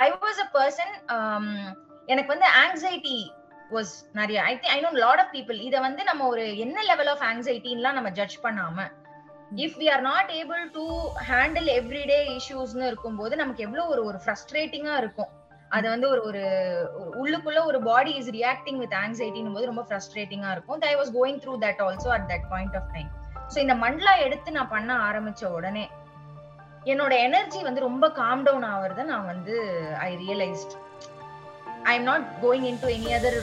I was a person எனக்கு வந்து anxiety was நிறைய. I think I know lot of people இதை வந்து நம்ம ஒரு என்ன லெவல் ஆஃப் ஆங்ஸைட்டின்லாம் நம்ம ஜட்ஜ் பண்ணாம if we are not able to handle everyday இஷ்யூஸ்னு இருக்கும்போது நமக்கு எவ்வளோ ஒரு ஒரு ஃப்ரஸ்ட்ரேட்டிங்கா இருக்கும். அது வந்து ஒரு ஒரு உள்ளுக்குள்ள ஒரு பாடி இஸ் ரியாக்டிங் வித் ஆங்ஸைட்டின் போது ரொம்ப ஃப்ரஸ்ட்ரேட்டிங்கா இருக்கும். I was going through that also at that point of time so இந்த மண்டலா எடுத்து நான் பண்ண ஆரம்பிச்ச உடனே என்னோட எனர்ஜி வந்து ரொம்ப காம் டவுன் ஆவறத நான் வந்து I realised I am not going in to any other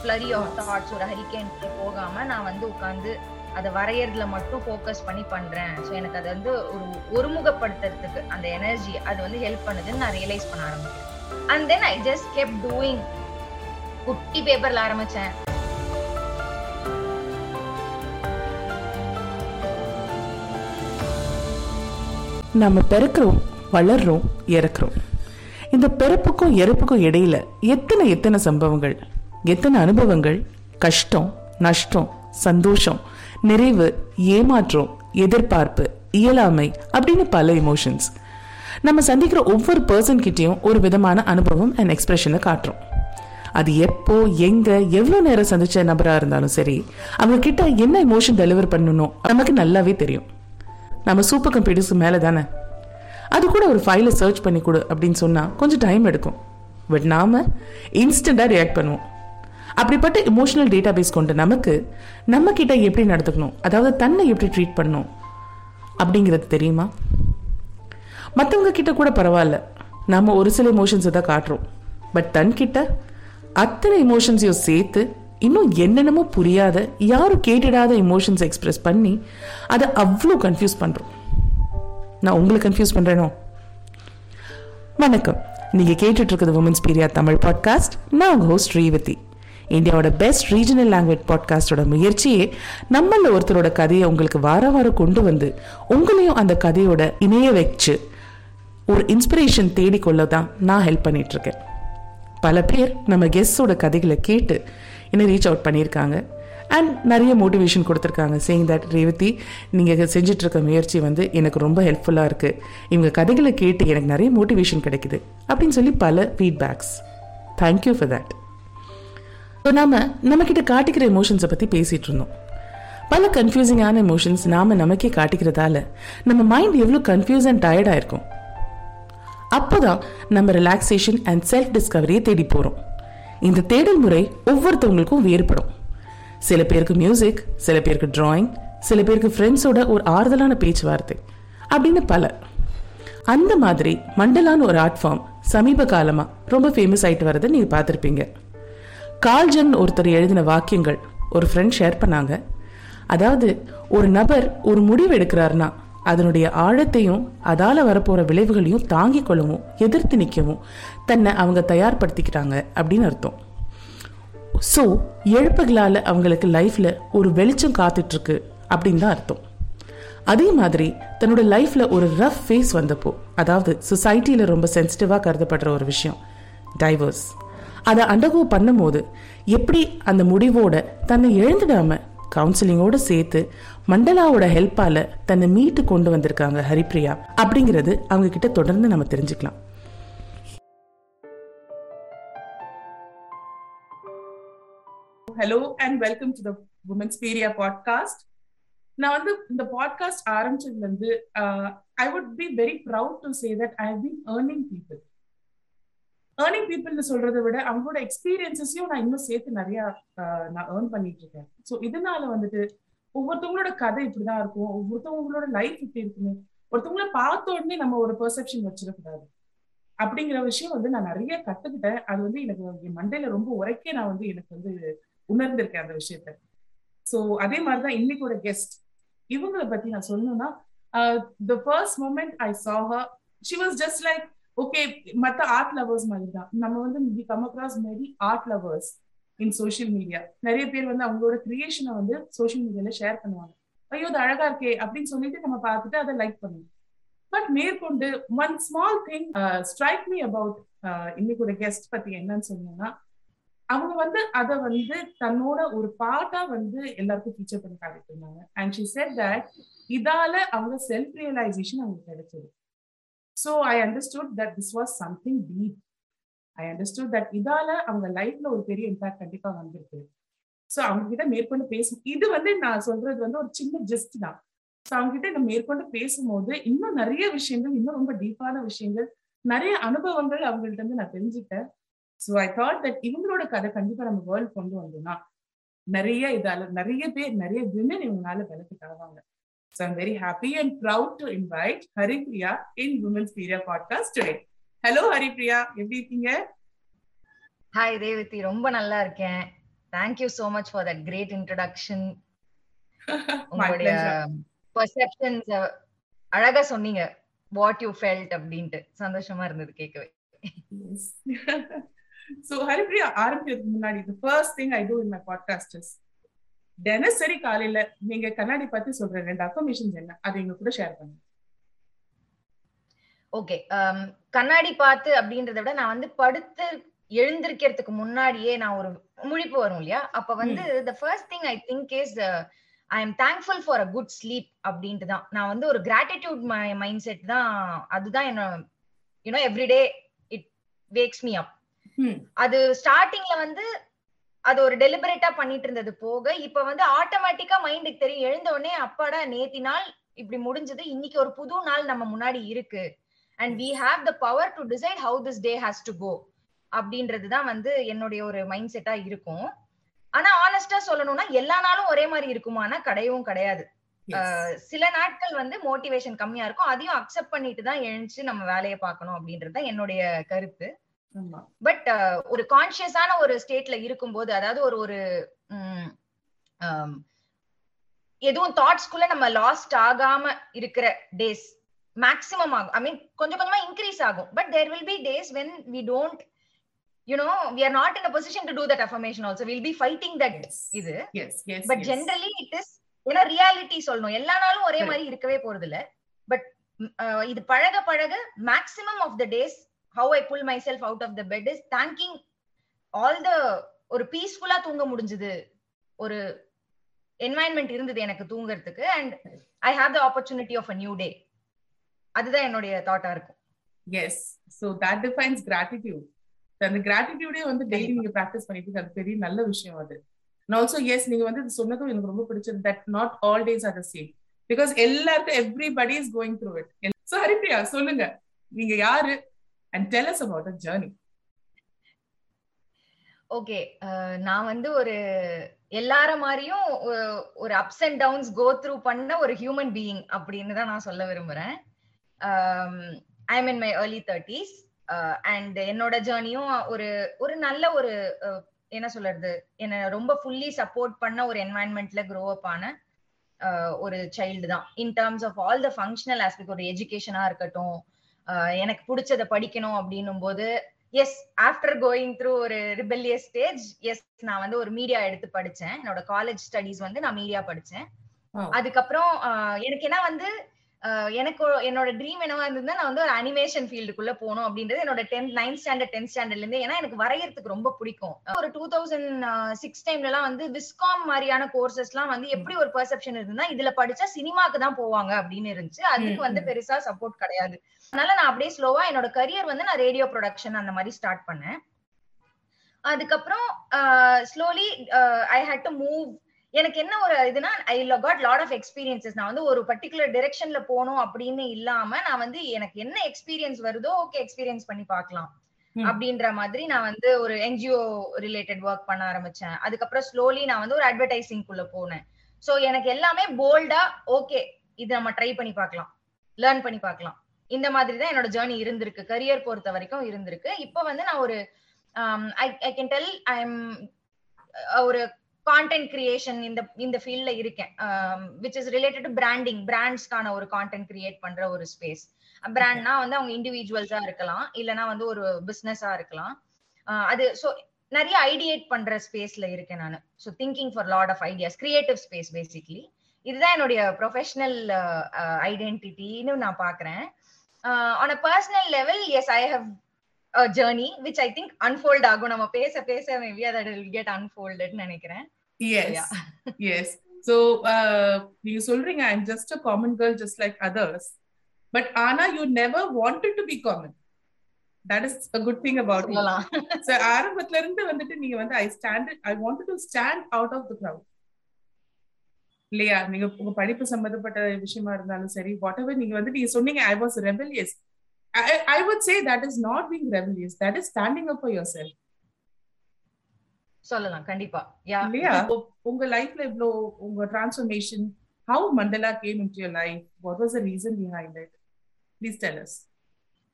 flurry of thoughts ஒரு ஹரிகேன் போகாம நான் வந்து உட்காந்து அதை வரையறதுல மட்டும் ஃபோக்கஸ் பண்ணி பண்றேன். ஸோ எனக்கு அது வந்து ஒரு ஒருமுகப்படுத்துறதுக்கு அந்த எனர்ஜி அது வந்து ஹெல்ப் பண்ணுதுன்னு நான் ரியலைஸ் பண்ண ஆரம்பிச்சேன் and then I just kept doing குட்டி பேப்பர்ல ஆரம்பிச்சேன். நம்ம பிறக்கிறோம் வளர்றோம் இறக்குறோம். இந்த பிறப்புக்கும் இறப்புக்கும் இடையில எத்தனை எத்தனை சம்பவங்கள்? எத்தனை அனுபவங்கள்? கஷ்டம் நஷ்டம் சந்தோஷம் நிறைவு ஏமாற்றம் எதிர்பார்ப்பு இயலாமை அப்படின்னு பல எமோஷன்ஸ் நம்ம சந்திக்கிற ஒவ்வொரு பர்சன் கிட்டேயும் ஒரு விதமான அனுபவம் அண்ட் எக்ஸ்பிரஷனை காட்டுறோம். அது எப்போ எங்க எவ்வளோ நேரம் சந்திச்ச நபராக இருந்தாலும் சரி அவங்க கிட்ட என்ன எமோஷன் டெலிவர் பண்ணணும் நமக்கு நல்லாவே தெரியும். நம்ம சூப்பர் கம்ப்யூட்டர்ஸ் மேலே தானே? அது கூட ஒரு ஃபைலை சர்ச் பண்ணி கொடு அப்படின்னு சொன்னால் கொஞ்சம் டைம் எடுக்கும். பட் நாம் இன்ஸ்டண்ட்டாக ரியாக்ட் பண்ணுவோம். அப்படிப்பட்ட இமோஷனல் டேட்டா பேஸ் கொண்ட நமக்கு நம்ம கிட்ட எப்படி நடந்துக்கணும்? அதாவது தன்னை எப்படி ட்ரீட் பண்ணணும்? அப்படிங்கிறது தெரியுமா? மற்றவங்க கிட்ட கூட பரவாயில்ல. நம்ம ஒரு சில இமோஷன்ஸை தான் காட்டுறோம். பட் தன்கிட்ட அத்தனை இமோஷன்ஸையும் சேர்த்து இன்னும் என்னென்னமோ புரியாத யாரும் கேட்டுடாத இமோஷன்ஸ் எக்ஸ்பிரஸ் பண்ணி அதை அவ்வளோ கன்ஃபியூஸ் பண்ணுறோம் நான் உங்களை கன்ஃபியூஸ் பண்ணுறேனோ வணக்கம். நீங்கள் கேட்டுட்டு உமன்ஸ் பீரியா தமிழ் பாட்காஸ்ட் நான் உங்கள் ஹோஸ்ட் ஸ்ரீவதி இந்தியாவோட பெஸ்ட் ரீஜனல் லாங்குவேஜ் பாட்காஸ்டோட முயற்சியே நம்மள ஒருத்தரோட கதையை உங்களுக்கு வார வாரம் கொண்டு வந்து உங்களையும் அந்த கதையோட இணைய வச்சு ஒரு இன்ஸ்பிரேஷன் தேடிக்கொள்ள தான் நான் ஹெல்ப் பண்ணிட்டு இருக்கேன் பல பேர் நம்ம கெஸ்டோட கதைகளை கேட்டு என்னை ரீச் அவுட் பண்ணியிருக்காங்க. அண்ட் நிறைய மோட்டிவேஷன் கொடுத்துருக்காங்க. சேயிங் தட் ரேவதி நீங்கள் செஞ்சிட்ருக்க முயற்சி வந்து எனக்கு ரொம்ப ஹெல்ப்ஃபுல்லாக இருக்குது இவங்க கதைகளை கேட்டு எனக்கு நிறைய மோட்டிவேஷன் கிடைக்குது. அப்படின்னு சொல்லி பல feedbacks thank you for that so நாம் நம்மக்கிட்ட காட்டிக்கிற எமோஷன்ஸை பற்றி பேசிகிட்டு இருந்தோம் பல கன்ஃபியூசிங்கான எமோஷன்ஸ் நாம் நமக்கே காட்டிக்கிறதால நம்ம மைண்ட் எவ்வளோ கன்ஃபியூஸ் அண்ட் டயர்டாக இருக்கும். அப்போதான் நம்ம ரிலாக்ஸேஷன் அண்ட் செல்ஃப் டிஸ்கவரியை தேடி போகிறோம் இந்த தேடல் முறை ஒவ்வொருத்தவங்களுக்கும் வேறுபடும். சில பேருக்கு மியூசிக் சில பேருக்கு டிராயிங் சில பேருக்கு ஃப்ரெண்ட்ஸோட ஒரு ஆறுதலான பேச்சுவார்த்தை அப்படின்னு பல அந்த மாதிரி மண்டலான்னு ஒரு ஆர்ட் ஃபார்ம் சமீப காலமாக ரொம்ப ஃபேமஸ் ஆயிட்டு வரதை நீங்கள் பார்த்துருப்பீங்க. கால்ஜன் ஒருத்தர் எழுதின வாக்கியங்கள் ஒரு ஃப்ரெண்ட் ஷேர் பண்ணாங்க. அதாவது ஒரு நபர் ஒரு முடிவு எடுக்கிறாருன்னா அதனுடைய ஆழத்தையும் அதால வரப்போற விளைவுகளையும் தாங்கிக் கொள்ளவும் எதிர்த்து நிற்கவும் தன்னை அவங்க தயார்படுத்திக்கிறாங்க அப்படின்னு அர்த்தம். ஸோ எழுப்புகளால் அவங்களுக்கு லைஃப்ல ஒரு வெளிச்சம் காத்துட்டு இருக்கு அப்படின்னு தான் அர்த்தம். அதே மாதிரி தன்னோட லைஃப்ல ஒரு ரஃப் ஃபேஸ் வந்தப்போ அதாவது சொசைட்டியில் ரொம்ப சென்சிட்டிவாக கருதப்படுற ஒரு விஷயம் டைவர்ஸ் அதை அண்டர்கோ பண்ணும்போது எப்படி அந்த முடிவோட தன்னை எழுந்துடாம கவுன்சிலிங்கோட சேர்த்து மண்டலாவோட ஹெல்ப்பால தன்னை மீட்டு கொண்டு வந்திருக்காங்க ஹரிப்ரியா. அப்படிங்கிறது அவங்க கிட்ட தொடர்ந்து நம்ம தெரிஞ்சுக்கலாம். Hello and welcome to the women's பீரியா podcast நான் வந்து இந்த பாட்காஸ்ட் ஆரம்பிச்சதுல இருந்து I would be very proud to say that I have been earning people earning பீப்புள்னு சொல்றதை விட அவங்களோட எக்ஸ்பீரியன்சஸையும் நான் இன்னும் சேர்த்து நிறைய நான் ஏர்ன் பண்ணிட்டு இருக்கேன் ஸோ இதனால வந்துட்டு ஒவ்வொருத்தவங்களோட கதை இப்படிதான் இருக்கும். ஒவ்வொருத்தவங்களோட லைஃப் இப்படி இருக்குமே. ஒருத்தவங்கள பார்த்த உடனே நம்ம ஒரு பெர்செப்ஷன் வச்சிடக்கூடாது. அப்படிங்கிற விஷயம் வந்து நான் நிறைய கத்துக்கிட்டேன். அது வந்து எனக்கு என் மண்டையில ரொம்ப உரைக்கே நான் வந்து எனக்கு வந்து உணர்ந்திருக்கேன் அந்த விஷயத்த. ஸோ அதே மாதிரிதான் இன்னைக்கோட கெஸ்ட் இவங்களை பத்தி நான் சொல்லணும்னா த first moment I saw her she was just like okay மத்த ஆர்ட் லவர்ஸ் மாதிரி தான் நம்ம வந்து we come across many art lovers in social media நிறைய பேர் வந்து அவங்களோட கிரியேஷனை வந்து சோஷியல் மீடியால ஷேர் பண்ணுவாங்க. ஐயோ அது அழகா இருக்கே அப்படின்னு சொல்லிட்டு நம்ம பார்த்துட்டு அதை லைக் பண்ணுவோம். பட் மேற்கொண்டு one small thing strike me about இன்னைக்கு கெஸ்ட் பத்தி என்னன்னு சொன்னீங்கன்னா அவங்க வந்து அதை வந்து தன்னோட ஒரு பாட்டா வந்து எல்லாருக்கும் ஃபீச்சர் பண்ணி காட்டிட்டு இருந்தாங்க. அண்ட் ஷி செட் தட் இதால அவங்க செல்ஃப் ரியலைசேஷன் அவங்களுக்கு கிடைச்சது. So I understood that this was something deep I understood that இதால அவங்க லைஃப்ல ஒரு பெரிய இம்பாக்ட் கண்டிப்பா வந்திருக்கு. ஸோ அவங்க கிட்ட மேற்கொண்டு பேசும் இது வந்து நான் சொல்றது வந்து ஒரு சின்ன ஜஸ்ட் தான். ஸோ அவங்க கிட்ட நம்ம மேற்கொண்டு பேசும்போது இன்னும் நிறைய விஷயங்கள் இன்னும் ரொம்ப டீப்பான விஷயங்கள் நிறைய அனுபவங்கள் அவங்கள்ட்ட இருந்து நான் தெரிஞ்சுட்டேன் ஸோ ஐ தாட் தட் இவங்களோட கதை கண்டிப்பா நம்ம வேர்ல்ட் கொண்டு வந்தோம்னா நிறைய இதால நிறைய பேர் நிறைய விமன் இவங்களால பெனிஃபிட் தருவாங்க so I'm very happy and proud to invite Haripriya in women's பீரியா podcast today hello Haripriya எப்படி இருக்கீங்க? ஹாய் ரேவதி ரொம்ப நல்லா இருக்கேன். Thank you so much for that great introduction உங்களுடைய பர்செப்ஷன்ஸ் அழகா சொன்னீங்க. வாட் யூ ஃபெல்ட் அப்படின்ட்டு. சந்தோஷமா இருந்தது கேட்கவே. சோ ஹரிப்ரியா ஆரம்பிக்கிறதுக்கு முன்னாடி the first thing I do in my podcast is தினசரி காலையில நீங்க கண்ணாடி பத்தி சொல்ற ரெண்டு அஃபர்மேஷன்ஸ் என்ன அதை எங்க கூட ஷேர் பண்ணுங்க. ஓகே கண்ணாடி பார்த்து அப்படின்றத விட நான் வந்து படுத்து எழுந்திருக்கிறதுக்கு முன்னாடியே நான் ஒரு முழிப்பு வரும் இல்லையா? அப்ப வந்து the first thing I think is I am thankful for a good sleep அப்படின்ட்டு தான். நான் வந்து ஒரு கிராட்டிடியூட் மைண்ட் செட் தான் அதுதான் என்ன you know everyday it wakes me. Up அது ஸ்டார்டிங்ல வந்து அது ஒரு டெலிபரேட்டா பண்ணிட்டு இருந்தது போக இப்ப வந்து ஆட்டோமேட்டிக்கா மைண்டுக்கு தெரியும். எழுந்த உடனே அப்பாடா நேத்தி நாள் இப்படி முடிஞ்சது. இன்னைக்கு ஒரு புது நாள் நம்ம முன்னாடி இருக்கு. And we have the power to decide how this day has to go அப்படின்றதுதான் வந்து என்னுடைய ஒரு மைண்ட் செட்டா இருக்கும். ஆனா ஆனஸ்டா சொல்லணும்னா எல்லா நாளும் ஒரே மாதிரி இருக்குமானா கிடையவும் கிடையாது. சில நாட்கள் வந்து மோட்டிவேஷன் கம்மியா இருக்கும். அதையும் அக்செப்ட் பண்ணிட்டு தான் எழுந்துச்சு நம்ம வேலையை பார்க்கணும் அப்படின்றது என்னுடைய கருத்து. பட் ஒரு கான்சியஸான ஒரு ஸ்டேட்ல இருக்கும்போது அதாவது ஒரு ஒரு எதுவும் தாட்ஸ்குள்ள நம்ம லாஸ்ட் ஆகாம இருக்கிற டேஸ் மேக்சிமம் ஆகும். ஐ மீன் கொஞ்சம் கொஞ்சமா இன்க்ரீஸ் ஆகும். But there will be days when we don't you know we are not in a position to do that affirmation also will be fighting that இது. பட் ஜென்ரலி இட் இஸ் ஏன்னா reality சொல்லணும். எல்லா நாளும் ஒரே மாதிரி இருக்கவே போறது இல்ல பட் இது பழக பழக maximum of the days how I pull myself out of the bed is thanking all the ஒரு பீஸ்ஃபுல்லா தூங்க முடிஞ்சது. ஒரு என்வாயன்மெண்ட் இருந்தது எனக்கு தூங்குறதுக்கு and I have the opportunity of a new day அதுதான் என்னுடைய தாட்டா இருக்கும். Yes so that defines gratitude அந்த கிராட்டிடியூடே வந்து டெய்லி நீங்க பிராக்டிஸ் பண்ணிட்டு அது பெரிய நல்ல விஷயம் அது. நான் ஆல்சோ எஸ் நீங்க வந்து சொன்னதும் எனக்கு ரொம்ப பிடிச்சது that not all days are the same because எல்லாருக்கும் everybody is going through it so Haripriya சொல்லுங்க. நீங்க யாரு? And tell us about a journey okay நான் வந்து ஒரு எல்லார மாதிரியும் ஒரு ups and downs go through பண்ண ஒரு ஹியூமன் பீயிங் அப்படின்னு தான் நான் சொல்ல விரும்புறேன். I am in my early thirties and என்னோட ஜேர்னியும் ஒரு ஒரு நல்ல ஒரு uh, என்ன சொல்றது என்ன ரொம்ப ஃபுல்லி சப்போர்ட் பண்ண ஒரு என்வாயன்மெண்ட்ல க்ரோ அப் ஆன uh, ஒரு சைல்டு தான். In terms of all the functional aspect ஒரு எஜுகேஷனா இருக்கட்டும் எனக்கு பிடிச்சத படிக்கணும் அப்படின்னும் போது எஸ் ஆஃப்டர் கோயிங் த்ரூ ஒரு ரிபெல்லியஸ் ஸ்டேஜ் எஸ் நான் வந்து ஒரு மீடியா எடுத்து படிச்சேன். என்னோட காலேஜ் ஸ்டடிஸ் வந்து நான் மீடியா படிச்சேன். அதுக்கப்புறம் எனக்கு என்ன வந்து எனக்கு என்னோட ட்ரீம் என்னவா இருந்ததுன்னா நான் வந்து ஒரு அனிமேஷன் ஃபீல்டுக்குள்ள போகணும் அப்படின்றது என்னோட டென்த் நைன்த் ஸ்டாண்டர்ட் டென்த் ஸ்டாண்டர்ட்ல இருந்து ஏன்னா எனக்கு வரையறதுக்கு ரொம்ப பிடிக்கும். ஒரு டூ தௌசண்ட் சிக்ஸ் டைம்ல எல்லாம் வந்து விஸ்காம் மாதிரியான கோர்சஸ் எல்லாம் வந்து எப்படி ஒரு பெர்செப்ஷன் இருந்ததுன்னா இதுல படிச்சா சினிமாக்கு தான் போவாங்க அப்படின்னு இருந்துச்சு. அதுக்கு வந்து பெருசா சப்போர்ட் கிடையாது. அதனால நான் அப்படியே ஸ்லோவா என்னோட கரியர் வந்து நான் ரேடியோ ப்ரொடக்ஷன் அந்த மாதிரி ஸ்டார்ட் பண்ணேன். அதுக்கப்புறம் slowly I had to move எனக்கு என்ன ஒரு இதுனா I got lot of experiences நான் வந்து ஒரு பர்டிகுலர் டிரெக்ஷன்ல போகணும் அப்படின்னு இல்லாம நான் வந்து எனக்கு என்ன எக்ஸ்பீரியன்ஸ் வருதோ ஓகே எக்ஸ்பீரியன்ஸ் பண்ணி பார்க்கலாம். அப்படின்ற மாதிரி நான் வந்து ஒரு என்ஜிஓ ரிலேட்டட் ஒர்க் பண்ண ஆரம்பிச்சேன். அதுக்கப்புறம் ஸ்லோலி நான் வந்து ஒரு அட்வர்டைசிங் குள்ள போனேன். சோ எனக்கு எல்லாமே போல்டா ஓகே இது நம்ம ட்ரை பண்ணி பார்க்கலாம். லேர்ன் பண்ணி பார்க்கலாம். இந்த மாதிரி தான் என்னோட ஜேர்னி இருந்திருக்கு. கரியர் பொறுத்த வரைக்கும் இருந்திருக்கு. இப்போ வந்து நான் ஒரு I can tell I am ஒரு கான்டென்ட் கிரியேஷன் இந்த இந்த ஃபீல்ட்ல இருக்கேன். Which is related to branding பிராண்ட்ஸ்க்கான ஒரு கான்டென்ட் கிரியேட் பண்ற ஒரு ஸ்பேஸ் பிராண்ட்னா வந்து அவங்க இண்டிவிஜுவல்ஸா இருக்கலாம். இல்லைன்னா வந்து ஒரு பிசினஸா இருக்கலாம். அது ஸோ நிறைய ஐடியேட் பண்ற ஸ்பேஸ்ல இருக்கேன் நான். So thinking for lot of ideas creative space basically இதுதான் என்னுடைய ப்ரொஃபஷனல் ஐடென்டிட்டின்னு நான் பாக்குறேன். on a personal level yes I have journey which I think unfold ஆகும் நம்ம பேச பேச மேபி தட் வில் கெட் அன்ஃபோல்டட்னு நினைக்கிறேன் எஸ் எஸ் சோ நீங்க சொல்றீங்க I am just a common girl just like others but ஆனா you never wanted to be common that is a good thing about சொல்லலாம் so ஆரம்பத்துல இருந்து வந்துட்டு நீங்க வந்து I stand I want to stand out of the crowd இல்லையா? நீங்க உங்க படிப்பு சம்பந்தப்பட்ட விஷயமா இருந்தாலும் சரி வாட் எவர் நீங்க வந்து நீங்க சொன்னீங்க I was rebellious I would say that is not being rebellious that is standing up for yourself சொல்லலாம் கண்டிப்பா. யா இல்லையா? உங்க லைஃப்ல இவ்ளோ உங்க transformation how mandala came in your life what was the reason behind it please tell us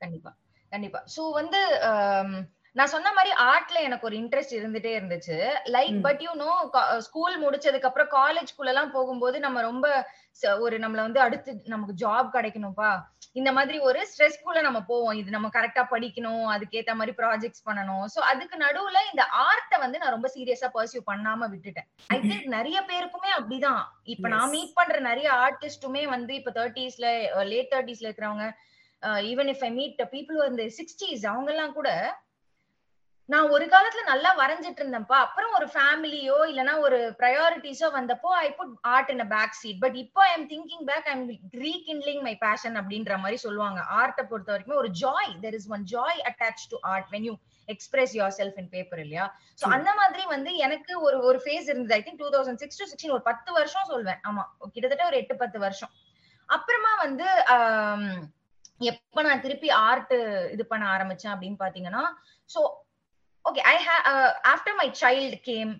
கண்டிப்பா கண்டிப்பா. So வந்து ஆம், நான் சொன்ன மாதிரி ஆர்ட்ல எனக்கு ஒரு இன்ட்ரெஸ்ட் இருந்துட்டே இருந்துச்சு. Like. But you know school முடிச்சதுக்கு அப்புறம் காலேஜ்குள்ள எல்லாம் போகும்போது நம்ம ரொம்ப ஒரு நம்மள வந்து அடுத்து நமக்கு ஜாப் கிடைக்கணும்ப்பா இந்த மாதிரி ஒரு ஸ்ட்ரெஸ்க்குள்ள நம்ம போவோம். இது நம்ம கரெக்டா படிக்கணும். அதுக்கேத்த மாதிரி ப்ராஜெக்ட்ஸ் பண்ணணும். சோ அதுக்கு நடுவுல இந்த ஆர்ட்டை வந்து நான் ரொம்ப சீரியஸா பர்சியூ பண்ணாம விட்டுட்டேன். ஐ திங்க் நிறைய பேருக்குமே அப்படிதான். இப்ப நான். மீட் பண்ற நிறைய ஆர்டிஸ்டுமே வந்து இப்ப தேர்ட்டிஸ்ல லேட் தேர்ட்டிஸ்ல இருக்கிறவங்க even if I meet people இந்த சிக்ஸ்டீஸ் அவங்க எல்லாம் கூட நான் ஒரு காலத்துல நல்லா வரைஞ்சிட்டு இருந்தேன்ப்பா. அப்புறம் ஒரு ஃபேமிலியோ இல்லனா ஒரு ப்ரையாரிட்டிஸோ வந்தப்போ I put art in back seat but இப்போ I am thinking back I am rekindling my passion அப்படின்ற மாதிரி சொல்லுவாங்க. ஆர்ட்டை பொறுத்த வரைக்கும் ஒரு joy there is one joy attach to art when you express yourself in paper இல்லையா சோ. அந்த மாதிரி வந்து எனக்கு ஒரு ஒரு ஃபேஸ் இருந்தது. I think two thousand six to sixteen ஒரு பத்து வருஷம் சொல்வேன். ஆமா கிட்டத்தட்ட ஒரு எட்டு பத்து வருஷம். அப்புறமா வந்து எப்ப நான் திருப்பி ஆர்ட் இது பண்ண ஆரம்பிச்சேன் அப்படின்னு பாத்தீங்கன்னா so okay I after my child came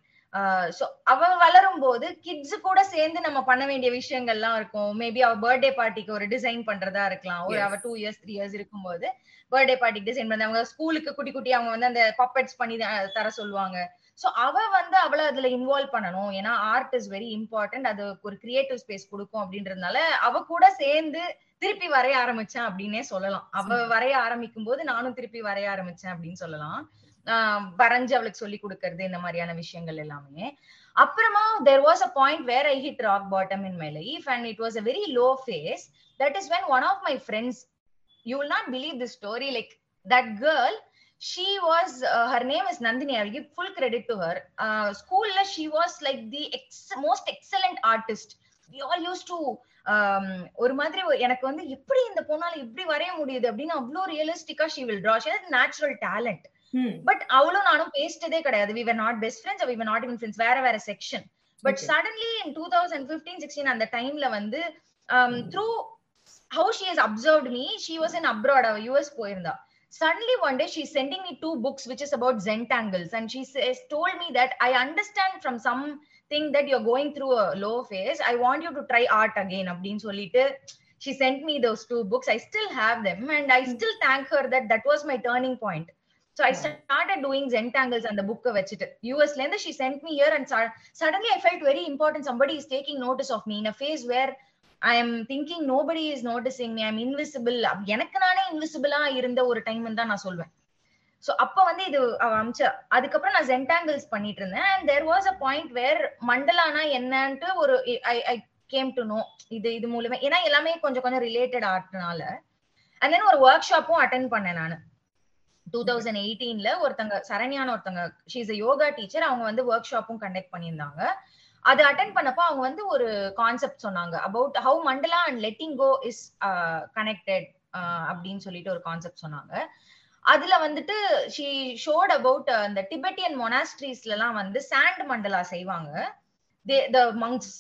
so அவ வளரும் போது கிட்ஸ் கூட சேர்ந்து நம்ம பண்ண வேண்டிய விஷயங்கள்லாம் இருக்கும். மேபி அவ பர்த்டே பார்ட்டிக்கு ஒரு டிசைன் பண்றதா இருக்கலாம். ஒரு. அவ டூ இயர்ஸ் த்ரீ இயர்ஸ் இருக்கும்போது பர்த்டே பார்ட்டிக்கு டிசைன் பண்ண அவங்க ஸ்கூலுக்கு குட்டி குட்டி அவங்க வந்து அந்த பப்பெட்ஸ் பண்ணி தர சொல்லுவாங்க. சோ அவ வந்து அவள அதுல இன்வால்வ் பண்ணணும். ஏன்னா ஆர்ட் இஸ் வெரி இம்பார்ட்டன்ட் அது ஒரு கிரியேட்டிவ் ஸ்பேஸ் கொடுக்கும் அப்படின்றதுனால அவ கூட சேர்ந்து திருப்பி வரைய ஆரம்பிச்சேன் அப்படின்னே சொல்லலாம். அவ வரைய ஆரம்பிக்கும் போது நானும் திருப்பி வரைய ஆரம்பிச்சேன் அப்படின்னு சொல்லலாம். ஆஹ் வரைஞ்சு அவளுக்கு சொல்லி கொடுக்கறது இந்த மாதிரியான விஷயங்கள் எல்லாமே அப்புறமா there was a point where I hit rock bottom in my life and it was a very low phase that is when one of my friends you will not believe the story like that girl she was her name is Nandini I give full credit to her ஸ்கூல்ல she was like the ex most excellent artist we all use to ஒரு மாதிரி எனக்கு வந்து இப்படி இந்த பொண்ணால இப்படி வரைய முடியுது அப்படின்னு அவ்வளோ ரியலிஸ்டிக்கா she will draw she natural talent but அவளும் நானும் பேசிட்டதே கிடையாது we were not best friends we were not even friends வேற வேற section but Okay. Suddenly in two thousand fifteen sixteen அந்த டைம்ல வந்து through how she has observed me she was in abroad அவ யூஎஸ் போயிருந்தா suddenly one day she's sending me two books which is about zentangles and she says told me that i understand from something that you're going through a low phase i want you to try art again அப்படின்னு சொல்லிட்டு she sent me those two books i still have them and i still thank her that that was my turning point So i started doing zentangles and the book வச்சுட்டு. யூஎஸ்ல இருந்து she sent me here and su- suddenly i felt very important. Somebody is taking notice of me in a phase where I am thinking nobody is noticing me I'm invisible எனக்கு நானே இன்விசிபிளா இருந்த ஒரு time தான் நான் சொல்வேன். So அப்ப வந்து இது அமிச்ச. அதுக்கப்புறம் நான் ஜென்டாங்கிள்ஸ் பண்ணிட்டு இருந்தேன். And there was a point where மண்டலானா என்னன்ட்டு ஒரு I I came to know இது இது மூலமே. ஏன்னா எல்லாமே கொஞ்சம் கொஞ்சம் ரிலேட்டட் ஆர்ட்னால அண்ட் தென் ஒரு ஒர்க் ஷாப்பும் அட்டன் பண்ணேன் நான். டூ தௌசண்ட் எயிட்டீன்ல ஒருத்தங்க சரண்யான ஒருத்தங்க ஷீஸ் அ யோகா டீச்சர் அவங்க வந்து ஒர்க் ஷாப்பும் கண்டக்ட் பண்ணியிருந்தாங்க. அது அட்டன் பண்ணப்போ அவங்க வந்து ஒரு கான்செப்ட் சொன்னாங்க about how mandala and letting go is connected அப்படின்னு சொல்லிட்டு ஒரு கான்செப்ட் சொன்னாங்க. அதுல வந்துட்டு ஷீ ஷோட் அபவுட் அந்த டிபெட்டியன் மொனாஸ்ட்ரீஸ்ல எல்லாம் வந்து சாண்ட் மண்டலா செய்வாங்க. They the monks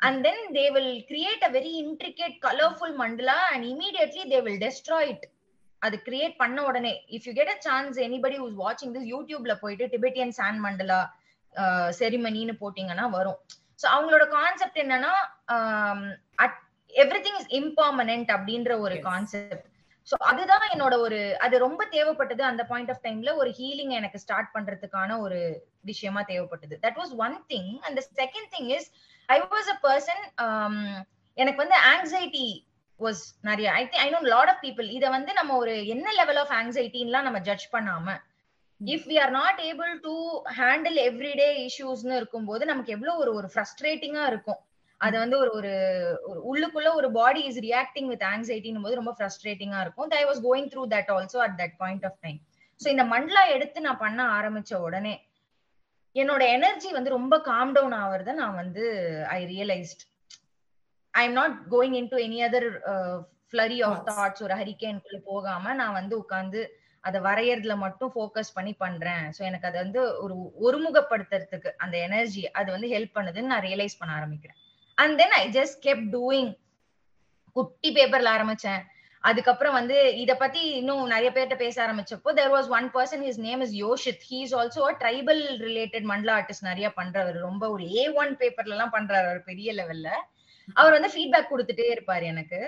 and then they will create a very intricate colourful mandala and immediately they will destroy it அது கிரியேட் பண்ண உடனே if you get a chance anybody who's வாட்சிங் this யூடியூப்ல போயிட்டு டிபெட்டியன் சாண்ட் மண்டலா செரிமனின்னு போட்டீங்கன்னா வரும். So அவங்களோட concept என்னன்னா எவ்ரி திங் இஸ் இம்பர்மனன்ட் அப்படின்ற ஒரு. கான்செப்ட் ஸோ அதுதான் என்னோட ஒரு அது ரொம்ப தேவைப்பட்டது அந்த பாயிண்ட் ஆஃப் டைம்ல ஒரு ஹீலிங் எனக்கு ஸ்டார்ட் பண்றதுக்கான ஒரு விஷயமா தேவைப்பட்டது. That was one thing and second thing is I was a person எனக்கு வந்து ஆங்ஸைட்டி வாஸ் நிறைய I think I know lot of people இதை வந்து நம்ம ஒரு என்ன லெவல் ஆஃப் ஆங்ஸைட்டின்லாம் நம்ம ஜட்ஜ் பண்ணாம if we are not able to handle everyday இஷ்யூஸ்னு இருக்கும்போது நமக்கு எவ்வளவு ஒரு ஒரு ஃப்ரஸ்ட்ரேட்டிங்கா இருக்கும். அது வந்து ஒரு ஒரு உள்ளுக்குள்ள ஒரு பாடி இஸ் ரியாக்டிங் வித் ஆங்ஸைட்டின் போது ரொம்ப ஃப்ரஸ்ட்ரேட்டிங்கா இருக்கும். I was going through that also at that point of time so இந்த மண்டலா எடுத்து நான் பண்ண ஆரம்பிச்ச உடனே என்னோட எனர்ஜி வந்து ரொம்ப காம் டவுன் ஆவறத நான் வந்து I realised I am not going in to any other flurry of Thoughts. Thoughts ஒரு ஹரிக்கேனுக்குள்ள போகாம நான் வந்து உட்கார்ந்து அதை வரையறதுல மட்டும் ஃபோக்கஸ் பண்ணி பண்றேன். சோ எனக்கு அது வந்து ஒரு ஒருமுகப்படுத்துறதுக்கு அந்த எனர்ஜி அது வந்து ஹெல்ப் பண்ணுதுன்னு நான் ரியலைஸ் பண்ண ஆரம்பிக்கிறேன். And then I just kept doing குட்டி பேப்பர்ல ஆரம்பிச்சேன். அதுக்கப்புறம் வந்து இத பத்தி இன்னும் நிறைய பேர்ட்ட பேச ஆரம்பிச்சப்போ there was one person his name is Yoshith he is also tribal related mandala artist நிறைய பண்றவர். ரொம்ப ஒரு ஏ ஒன் பேப்பர்ல எல்லாம் பண்றாரு பெரிய லெவல்ல அவர் வந்து ஃபீட்பேக் கொடுத்துட்டே இருப்பாரு எனக்கு.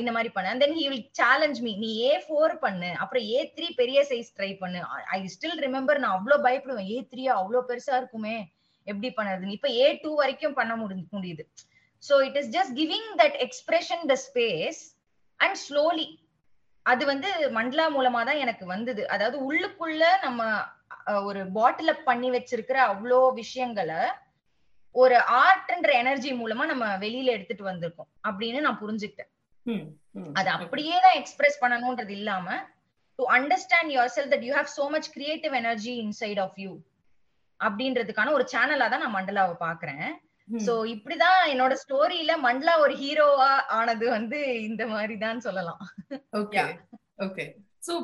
இந்த மாதிரி பண்ண. Then he will challenge me நீ ஏ ஃபோர் பண்ணு. அப்புறம் ஏ த்ரீ பெரிய சைஸ் ட்ரை பண்ணு. ஐ ஸ்டில் ரிமெம்பர் நான் அவ்வளோ பயப்படுவேன். ஏ த்ரீயா அவ்வளவு பெருசா இருக்குமே. எப்படி பண்ணுறதுன்னு. இப்ப ஏ டூ வரைக்கும் பண்ண முடி முடியுது. So it is just giving that expression the space and slowly அது வந்து மண்டலா மூலமா தான் எனக்கு வந்தது. அதாவது உள்ளுக்குள்ள நம்ம ஒரு பாட்டில் பண்ணி வச்சிருக்கிற அவ்வளோ விஷயங்களை ஒரு ஆர்ட்ன்ற எனர்ஜி மூலமா நம்ம வெளியில எடுத்துட்டு வந்திருக்கோம். அப்படின்னு நான் புரிஞ்சுக்கிட்டேன். அது அப்படியே தான் எக்ஸ்பிரஸ் பண்ணணும்ன்றது இல்லாம to understand yourself that you have so much creative energy inside of you அப்படின்றதுக்கான ஒரு சேனலா தான் நான் மண்டலாவை பாக்குறேன். சோ இப்படிதான் என்னோட ஸ்டோரியில மண்டலா ஒரு ஹீரோவா ஆனது வந்து இந்த மாதிரி தான் சொல்லலாம் ஓகே ஓகே சோ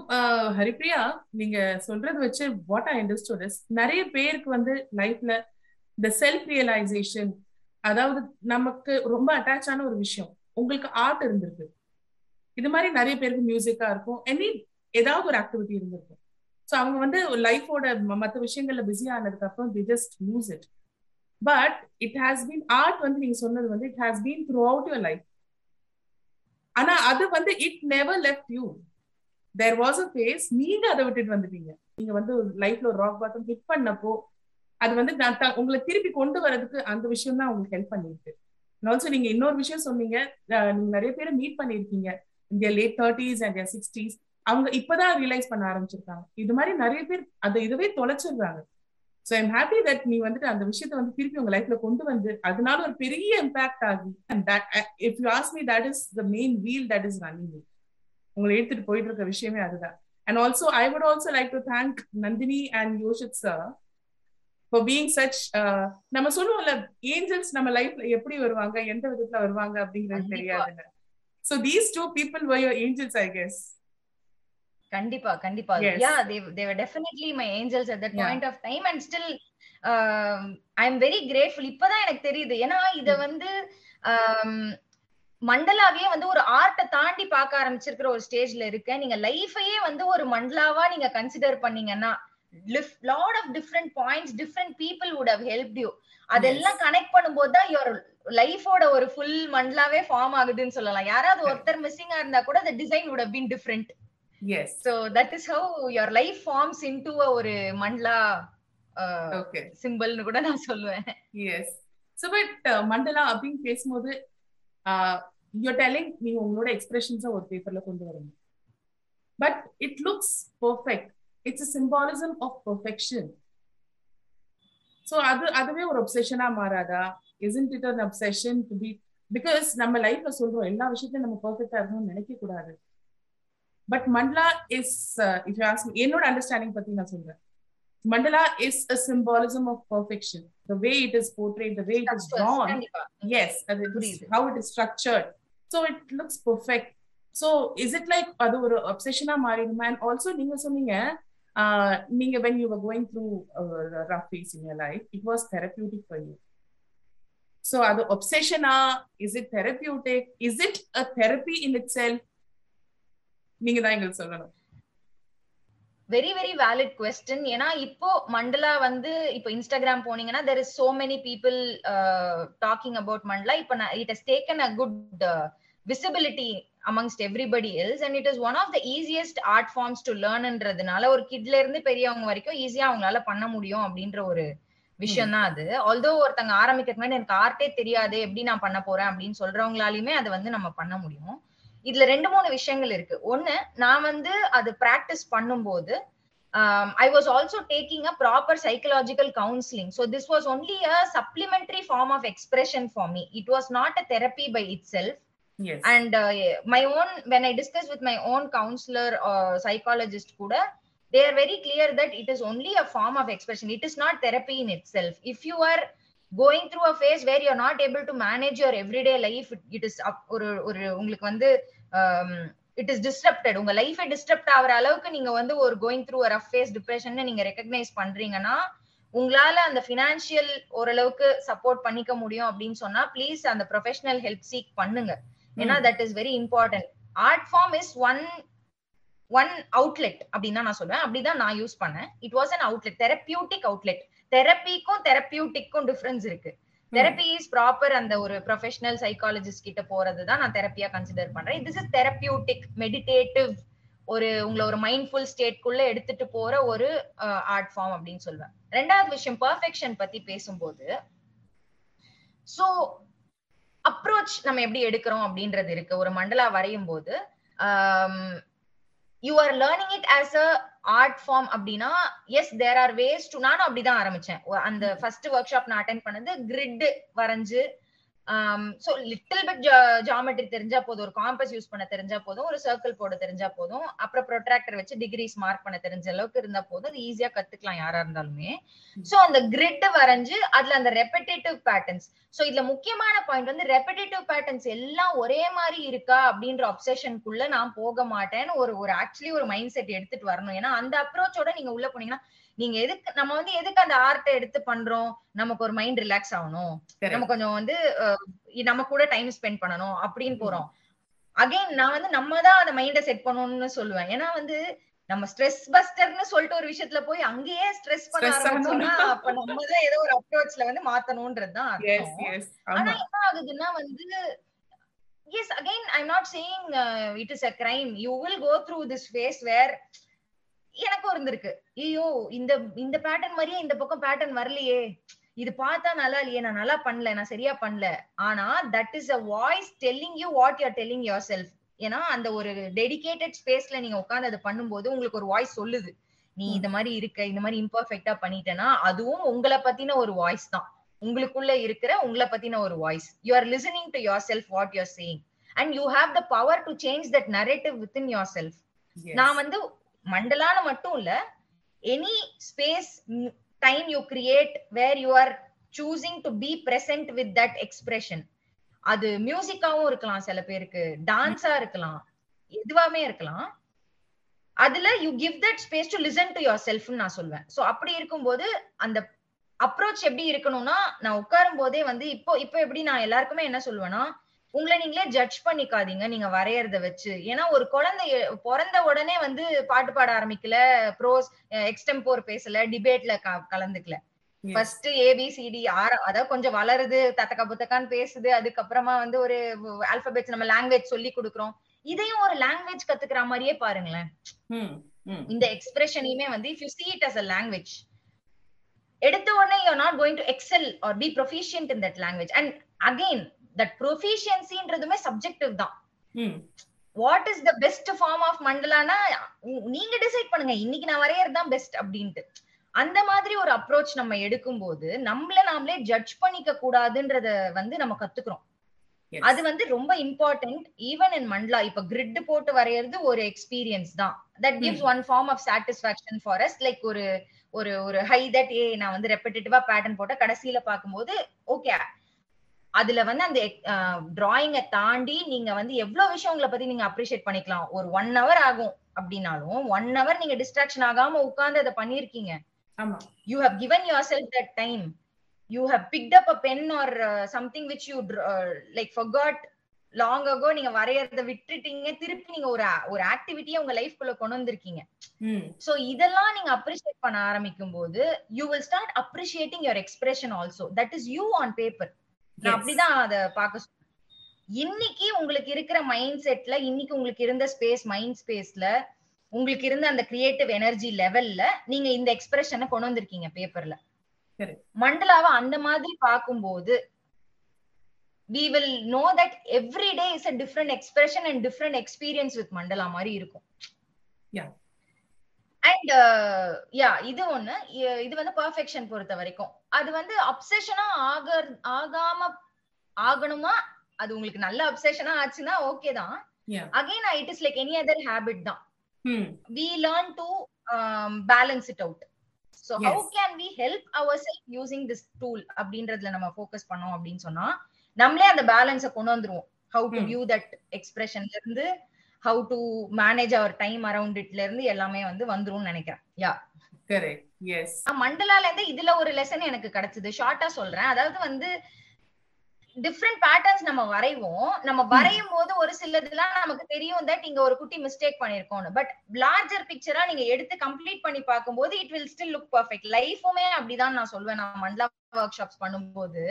ஹரிப்ரியா நீங்க சொல்றது வச்சு வாட் ஐ அண்டர்ஸ்டுட் நிறைய பேருக்கு வந்து லைஃப்ல இந்த செல்ஃப் ரியலைசேஷன் அதாவது நமக்கு ரொம்ப அட்டாச் ஆன ஒரு விஷயம். உங்களுக்கு ஆர்ட் இருந்திருக்கு. இது மாதிரி நிறைய பேருக்கு மியூசிக்கா இருக்கும். எனி ஏதாவது ஒரு ஆக்டிவிட்டி இருந்திருக்கும். ஸோ அவங்க வந்து லைஃபோட மற்ற விஷயங்கள்ல பிஸி ஆனதுக்கு அப்புறம் the just lose it but it has been art வந்து நீங்க சொன்னது வந்து it has been throughout your life ஆனா அது வந்து it never left you there was a phase நீங்க அதை விட்டுட்டு வந்துட்டீங்க. நீங்க வந்து லைஃப்ல ஒரு ராக் பாட்டம் ஹிட் பண்ணப்போ அது வந்து நான் உங்களை திருப்பி கொண்டு வரதுக்கு அந்த விஷயம் தான் உங்களுக்கு ஹெல்ப் பண்ணிருக்கு ஆல்சோ நீங்க இன்னொரு விஷயம் சொன்னீங்க அஹ் நீங்க நிறைய பேரை மீட் பண்ணிருக்கீங்க இந்த லேட் தேர்ட்டிஸ் அண்ட் சிக்ஸ்டீஸ் அவங்க இப்பதான் ரியலைஸ் பண்ண ஆரம்பிச்சிருக்காங்க. இது மாதிரி நிறைய பேர் அதை இதுவே தொலைச்சிடுறாங்க. ஸோ ஐம் ஹாப்பி தட் நீ வந்துட்டு அந்த விஷயத்த வந்து திருப்பி உங்க லைஃப்ல கொண்டு வந்து அதனால ஒரு பெரிய இம்பாக்ட் ஆகி if you ask me that is the main wheel that is running உங்களை எடுத்துட்டு போயிட்டு இருக்க விஷயமே அதுதான். And also I would also like to thank Nandini and Yoshith sir for being such நம்ம சொல்லுவோம்ல ஏஞ்சல்ஸ் நம்ம லைஃப்ல எப்படி வருவாங்க எந்த விதத்துல வருவாங்க அப்படிங்கிறது. தெரியாதுங்க so these two people were your angels I guess கண்டிப்பா கண்டிப்பா. Yeah they they were definitely my angels at that Yeah. point of time and still um, i am very grateful இப்பதான் எனக்கு தெரியுது ஏன்னா இத Mm. வந்து um, மண்டலாவே வந்து ஒரு ஆர்ட்டை தாண்டி பார்க்க ஆரம்பிச்சிருக்கிற ஒரு ஸ்டேஜ்ல இருக்க நீங்க லைஃபையே வந்து ஒரு மண்டலாவா நீங்க கன்சிடர் பண்ணீங்கன்னா lot of different points different people would have help you அதெல்லாம் கனெக்ட் பண்ணும்போது தான் யுவர் லைஃபோட ஒரு ஃபுல் மண்டலாவே ஃபார்ம் ஆகுதுன்னு சொல்லலாம். யாராவது ஒருத்தர் மிஸ்ஸிங்கா இருந்தா கூட the design would have been different. Yes so that is how your life forms into a ஒரு மண்டலா சிம்பிள்னு கூட நான் சொல்லுவேன். எஸ் ஸோ பட் மண்டலா அப்படின்னு பேசும்போது யூர் டெல்லிங் நீங்க உங்களோட எக்ஸ்பிரஷன்ஸை ஒரு பேப்பர்ல கொண்டு வரீங்க but it looks perfect It's a symbolism of perfection so அது அதுவே ஒரு ஒப்செஷனா மாறாதா isn't it an obsession to be because நம்ம லைஃப்ல சொல்றோம் எல்லா விஷயத்தையும் நம்ம பர்ஃபெக்டா இருக்கணும்னு நினைக்க கூடாது but mandala is if you ask என்னோட அண்டர்ஸ்டாண்டிங் பத்தி நான் சொல்றேன் mandala is a symbolism of perfection the way it is portrayed the way it is drawn கண்டிப்பா yes and it is புரியுது. how it is structured so it looks perfect so is it like அது ஒரு obsession ஆ மாறிடுமா and also நீங்க சொன்னீங்க uh, நீங்க when you were going through uh, a rough phase in your life it was therapeutic for you so அது obsession ah is it therapeutic is it a therapy in itself நீங்க தான் எங்களுக்கு சொல்லணும் very very valid question ஏன்னா இப்போ மண்டலா வந்து இப்போ Instagram போனீங்கன்னா there is so many people talking about mandala இப்போ it has taken a good visibility amongst everybody else and it is one of the easiest art forms to லேர்ன்ன்றதுனால ஒரு கிட்ல இருந்து பெரியவங்க வரைக்கும் ஈஸியா அவங்களால பண்ண முடியும் அப்படின்ற ஒரு விஷயம் தான் அது. ஆல்தோ ஒருத்தங்க ஆரம்பிக்கிறதுக்கு முன்னாடி எனக்கு ஆர்ட்டே தெரியாது எப்படி நான் பண்ண போறேன் அப்படின்னு சொல்றவங்களாலையுமே அதை வந்து நம்ம பண்ண முடியும். இதுல ரெண்டு மூணு விஷயங்கள் இருக்கு. ஒண்ணு நான் வந்து அது பிராக்டிஸ் பண்ணும்போது I was also taking a proper psychological counselling so this was only a supplementary form of expression for me it was not a therapy by itself yes and uh, my own when i discuss with my own counselor or psychologist kuda they are very clear that it is only a form of expression it is not therapy in itself if you are going through a phase where you're not able to manage your everyday life it- it is up ஒரு ஒரு உங்களுக்கு வந்து it is டிஸ்டர்ப்டட் உங்க லைஃபே disturbed ஆகிற அளவுக்கு நீங்க வந்து ஒரு going through rough phase depression நீங்க ரெக்கக்னைஸ் பண்றீங்கன்னா உங்களால அந்த பினான்சியல் ஓரளவுக்கு சப்போர்ட் பண்ணிக்க முடியும் அப்படின்னு சொன்னா ப்ளீஸ் அந்த ப்ரொஃபஷனல் ஹெல்ப் சீக் பண்ணுங்க ஏன்னா that is very important art form is one one outlet அப்படின்னு நான் சொல்லுவேன் அப்படிதான் நான் யூஸ் பண்ணேன். It was an outlet therapeutic outlet தெரப்பிக்கும் தெரப்பியூட்டிக்கும் டிஃபரன்ஸ் இருக்கு. தெரப்பி இஸ் ப்ராப்பர் அந்த ஒரு ப்ரொஃபஷனல் சைக்காலஜிஸ்ட் கிட்ட போறது தான் நான் தெரப்பியா கன்சிடர் பண்றேன். திஸ் இஸ் தெரப்பியூட்டிக் மெடிடேட்டிவ் ஒரு உங்களை ஒரு மைண்ட்ஃபுல் ஸ்டேட்குள்ள எடுத்துட்டு போற ஒரு ஆர்ட் ஃபார்ம் அப்படின்னு சொல்லுவேன் ரெண்டாவது விஷயம் பர்ஃபெக்ஷன் பத்தி பேசும்போது. சோ அப்ரோச் நம்ம எப்படி எடுக்கிறோம் அப்படின்றது இருக்கு. ஒரு மண்டலா வரையும் போது you are learning it as a art form அப்படின்னா yes there are ways to நானும் அப்படிதான் ஆரம்பிச்சேன். அந்த ஃபர்ஸ்ட் ஒர்க் ஷாப் நான் அட்டன் பண்ணது கிரிட் வரைஞ்சு ஸோ லிட்டில் பிட் ஜாமெட்ரி தெரிஞ்சா போதும் ஒரு காம்பஸ் யூஸ் பண்ண தெரிஞ்சா போதும் ஒரு சர்க்கிள் போட தெரிஞ்சா போதும் அப்புறம் ப்ரொட்ராக்டர் வச்சு டிகிரிஸ் மார்க் பண்ண தெரிஞ்ச அளவுக்கு இருந்தா போதும் அது ஈஸியா கத்துக்கலாம் யாரா இருந்தாலுமே. ஸோ அந்த கிரிட் வரைஞ்சு அதுல அந்த ரெப்படேட்டிவ் பேட்டர்ன்ஸ் ஸோ இதுல முக்கியமான பாயிண்ட் வந்து ரெப்படேட்டிவ் பேட்டர்ன்ஸ் எல்லாம் ஒரே மாதிரி இருக்கா அப்படின்ற அப்சஷனுக்குள்ள நான் போக மாட்டேன்னு ஒரு ஒரு ஆக்சுவலி ஒரு மைண்ட் செட் எடுத்துட்டு வரணும். ஏன்னா அந்த அப்ரோச்சோட நீங்க உள்ள போனீங்கன்னா நீங்க எதுக்கு நம்ம வந்து எதுக்கு அந்த ஆர்ட்டை எடுத்து பண்றோம்? நமக்கு ஒரு மைண்ட் ரிலாக்ஸ் ஆகணும். நம்ம கொஞ்சம் வந்து நம்ம கூட டைம் ஸ்பெண்ட் பண்ணணும் அப்படின்னு போறோம். அகைன் நான் வந்து நம்ம தான் அந்த மைண்ட செட் பண்ணணும்னு சொல்லுவேன். ஏன்னா வந்து நம்ம ஸ்ட்ரெஸ் பஸ்டர்னு சொல்லிட்டு ஒரு விஷயத்துல போய் அங்கேயே ஸ்ட்ரெஸ் பண்ண ஆரம்பிச்சோம்னா அப்ப நம்ம தான் ஏதோ ஒரு அப்ரோச்ல வந்து மாத்தணும்ன்றதுதான் ஆனா என்ன ஆகுதுன்னா வந்து yes again I not saying it is a crime you will go through this phase where எனக்கும் இருந்திருக்கு. ஐயோ இந்த இந்த பேட்டர்ன் மாதிரியே இந்த பக்கம் பேட்டர்ன் வரலையே. இது பார்த்தா நல்லா இல்லையே நான் நல்லா பண்ணல நான் சரியா பண்ணல. ஆனா that is a voice telling you what you're telling yourself ஏன்னா அந்த ஒரு டெடிகேட்டட் ஸ்பேஸ்ல நீங்க உட்காந்து அதை பண்ணும்போது உங்களுக்கு ஒரு வாய்ஸ் சொல்லுது. நீ இந்த மாதிரி இருக்க இந்த மாதிரி இம்பர்ஃபெக்டா பண்ணிட்டேன்னா அதுவும் உங்களை பத்தின ஒரு வாய்ஸ் தான். உங்களுக்குள்ள இருக்கிற உங்களை பத்தின ஒரு voice you are listening to yourself what you're saying and you have the power to change that narrative within yourself நான் வந்து மண்டலான மட்டும் இல்ல any space time you create where you are choosing to be present with that expression அது மியூசிக்காவும் இருக்கலாம் சில பேருக்கு. டான்ஸா இருக்கலாம். எதுவாமே இருக்கலாம். அதுல you give that space to listen to yourself நான் சொல்வேன். சோ அப்படி இருக்கும்போது அந்த அப்ரோச் எப்படி இருக்கணும்னா நான் உட்காரும் போதே வந்து இப்போ இப்போ எப்படி நான் எல்லாருக்குமே என்ன சொல்லுவேன்னா உங்களை நீங்களே ஜட்ஜ் பண்ணிக்காதீங்க. நீங்க வரையறத வச்சு. ஏன்னா ஒரு குழந்தை பிறந்த உடனே வந்து பாட்டு பாட ஆரம்பிக்கல ப்ரோஸ் எக்ஸ்டெம்போர் பேசல டிபேட்ல கலந்துக்கல. ஃபர்ஸ்ட் ஏபிசிடி ஆற அதாவது கொஞ்சம் வளருது தத்தக்கா புத்தக்கான்னு பேசுது அதுக்கப்புறமா வந்து ஒரு ஆல்பபெட்ஸ் நம்ம லாங்குவேஜ் சொல்லி கொடுக்குறோம். இதையும் ஒரு லாங்குவேஜ் கத்துக்கிற மாதிரியே பாருங்களேன். இந்த எக்ஸ்பிரஷனையுமே வந்து if you see it as a language எடுத்த உடனே you not going to excel or be proficient in that language and again that ப்ரொஃபிஷியன்சின்றதுமே subjective தான். What is the best form of மண்டலானா நீங்க டிசைட் பண்ணுங்க. இன்னைக்கு நான் வரையறது தான் பெஸ்ட் அப்படின்ட்டு. அந்த மாதிரி ஒரு அப்ரோச் நம்ம எடுக்கும்போது நம்மள நாமளே ஜட்ஜ் பண்ணிக்க கூடாதுன்றத வந்து நம்ம கத்துக்கிறோம். அது வந்து ரொம்ப இம்பார்ட்டன்ட் ஈவன் இன் மண்ட்லா இப்ப கிரிட் போட்டு வரையறது ஒரு எக்ஸ்பீரியன்ஸ் தான். That gives one form of satisfaction for us like ஒரு ஒரு ஒரு ஹை தட் ஏ நான் வந்து ரெப்பிட்டேட்டிவா பேட்டர்ன் போட்ட கடைசியில பார்க்கும்போது ஓகே அதுல வந்து அந்த டிராயிங்கை தாண்டி நீங்க வந்து எவ்வளவு விஷயம் உங்களை பத்தி நீங்க அப்ரிஷியேட் பண்ணிக்கலாம். ஒரு ஒன் ஹவர் ஆகும் அப்படின்னாலும் ஒன் ஹவர் நீங்க டிஸ்ட்ராக்ஷன் ஆகாம உட்கார்ந்து அதை பண்ணிருக்கீங்க you have given yourself that time you have picked up a pen or something which you like forgot long ago நீங்க வரையறத விட்டுட்டீங்க. திருப்பி நீங்க ஒரு ஒரு ஆக்டிவிட்டியை உங்க லைஃப்குள்ள கொண்டு வந்திருக்கீங்க. சோ இதெல்லாம் நீங்க அப்ரிஷியேட் பண்ண ஆரம்பிக்கும் போது you will start appreciating your expression also that is you on paper நான் அப்படிதான் அத பாக்க இன்னைக்கு உங்களுக்கு இருக்கிற மைண்ட் செட்ல இன்னைக்கு உங்களுக்கு இருந்த ஸ்பேஸ் மைண்ட் ஸ்பேஸ்ல உங்களுக்கு இருந்த அந்த கிரியேட்டிவ் எனர்ஜி லெவல்ல நீங்க இந்த எக்ஸ்பிரஷனை கொண்டு வந்திருக்கீங்க பேப்பர்ல மண்டலாவை அந்த மாதிரி பார்க்கும்போது we will know that every day is a different expression and different experience with mandala மாதிரி இருக்கும். அண்ட் யா இது ஒண்ணு. இது வந்து பர்ஃபெக்ஷன் பொறுத்த வரைக்கும். அது வந்து அப்சஷனா ஆக ஆகாம ஆகணுமா? அது உங்களுக்கு நல்ல அப்சஷனா ஆச்சுன்னா ஓகே தான். Again it is like any other habit தான். We learn to balance it out so how can we help ourselves using this tool அப்படின்றதுல நம்ம ஃபோக்கஸ் பண்ணோம் அப்படின்னு சொன்னா நம்மளே அந்த பேலன்ஸை கொண்டு வந்துருவோம். How to. வியூ தட் எக்ஸ்பிரஷன்ல இருந்து how to manage our time around இட்ல இருந்து எல்லாமே வந்து வந்துரும்னு நினைக்கிறேன். யா கரெக்ட் எஸ் மண்டலால இருந்து இதுல ஒரு லெசன் எனக்கு கிடைச்சது. ஷார்ட்டா சொல்றேன். அதாவது வந்து டிஃப்ரெண்ட் பேட்டர்ன்ஸ் நம்ம வரைவோம். நம்ம வரையும் போது ஒரு சிலதுலாம் நமக்கு தெரியும் தட் இங்க ஒரு குட்டி மிஸ்டேக் பண்ணிருக்கோம்னு. பட் லார்ஜர் பிக்சரா நீங்க எடுத்து கம்ப்ளீட் பண்ணி பார்க்கும்போது it will still look perfect லைஃபுமே அப்படிதான் நான் சொல்வேன். நான் மண்டலா ஒர்க் ஷாப்ஸ் பண்ணும்போது.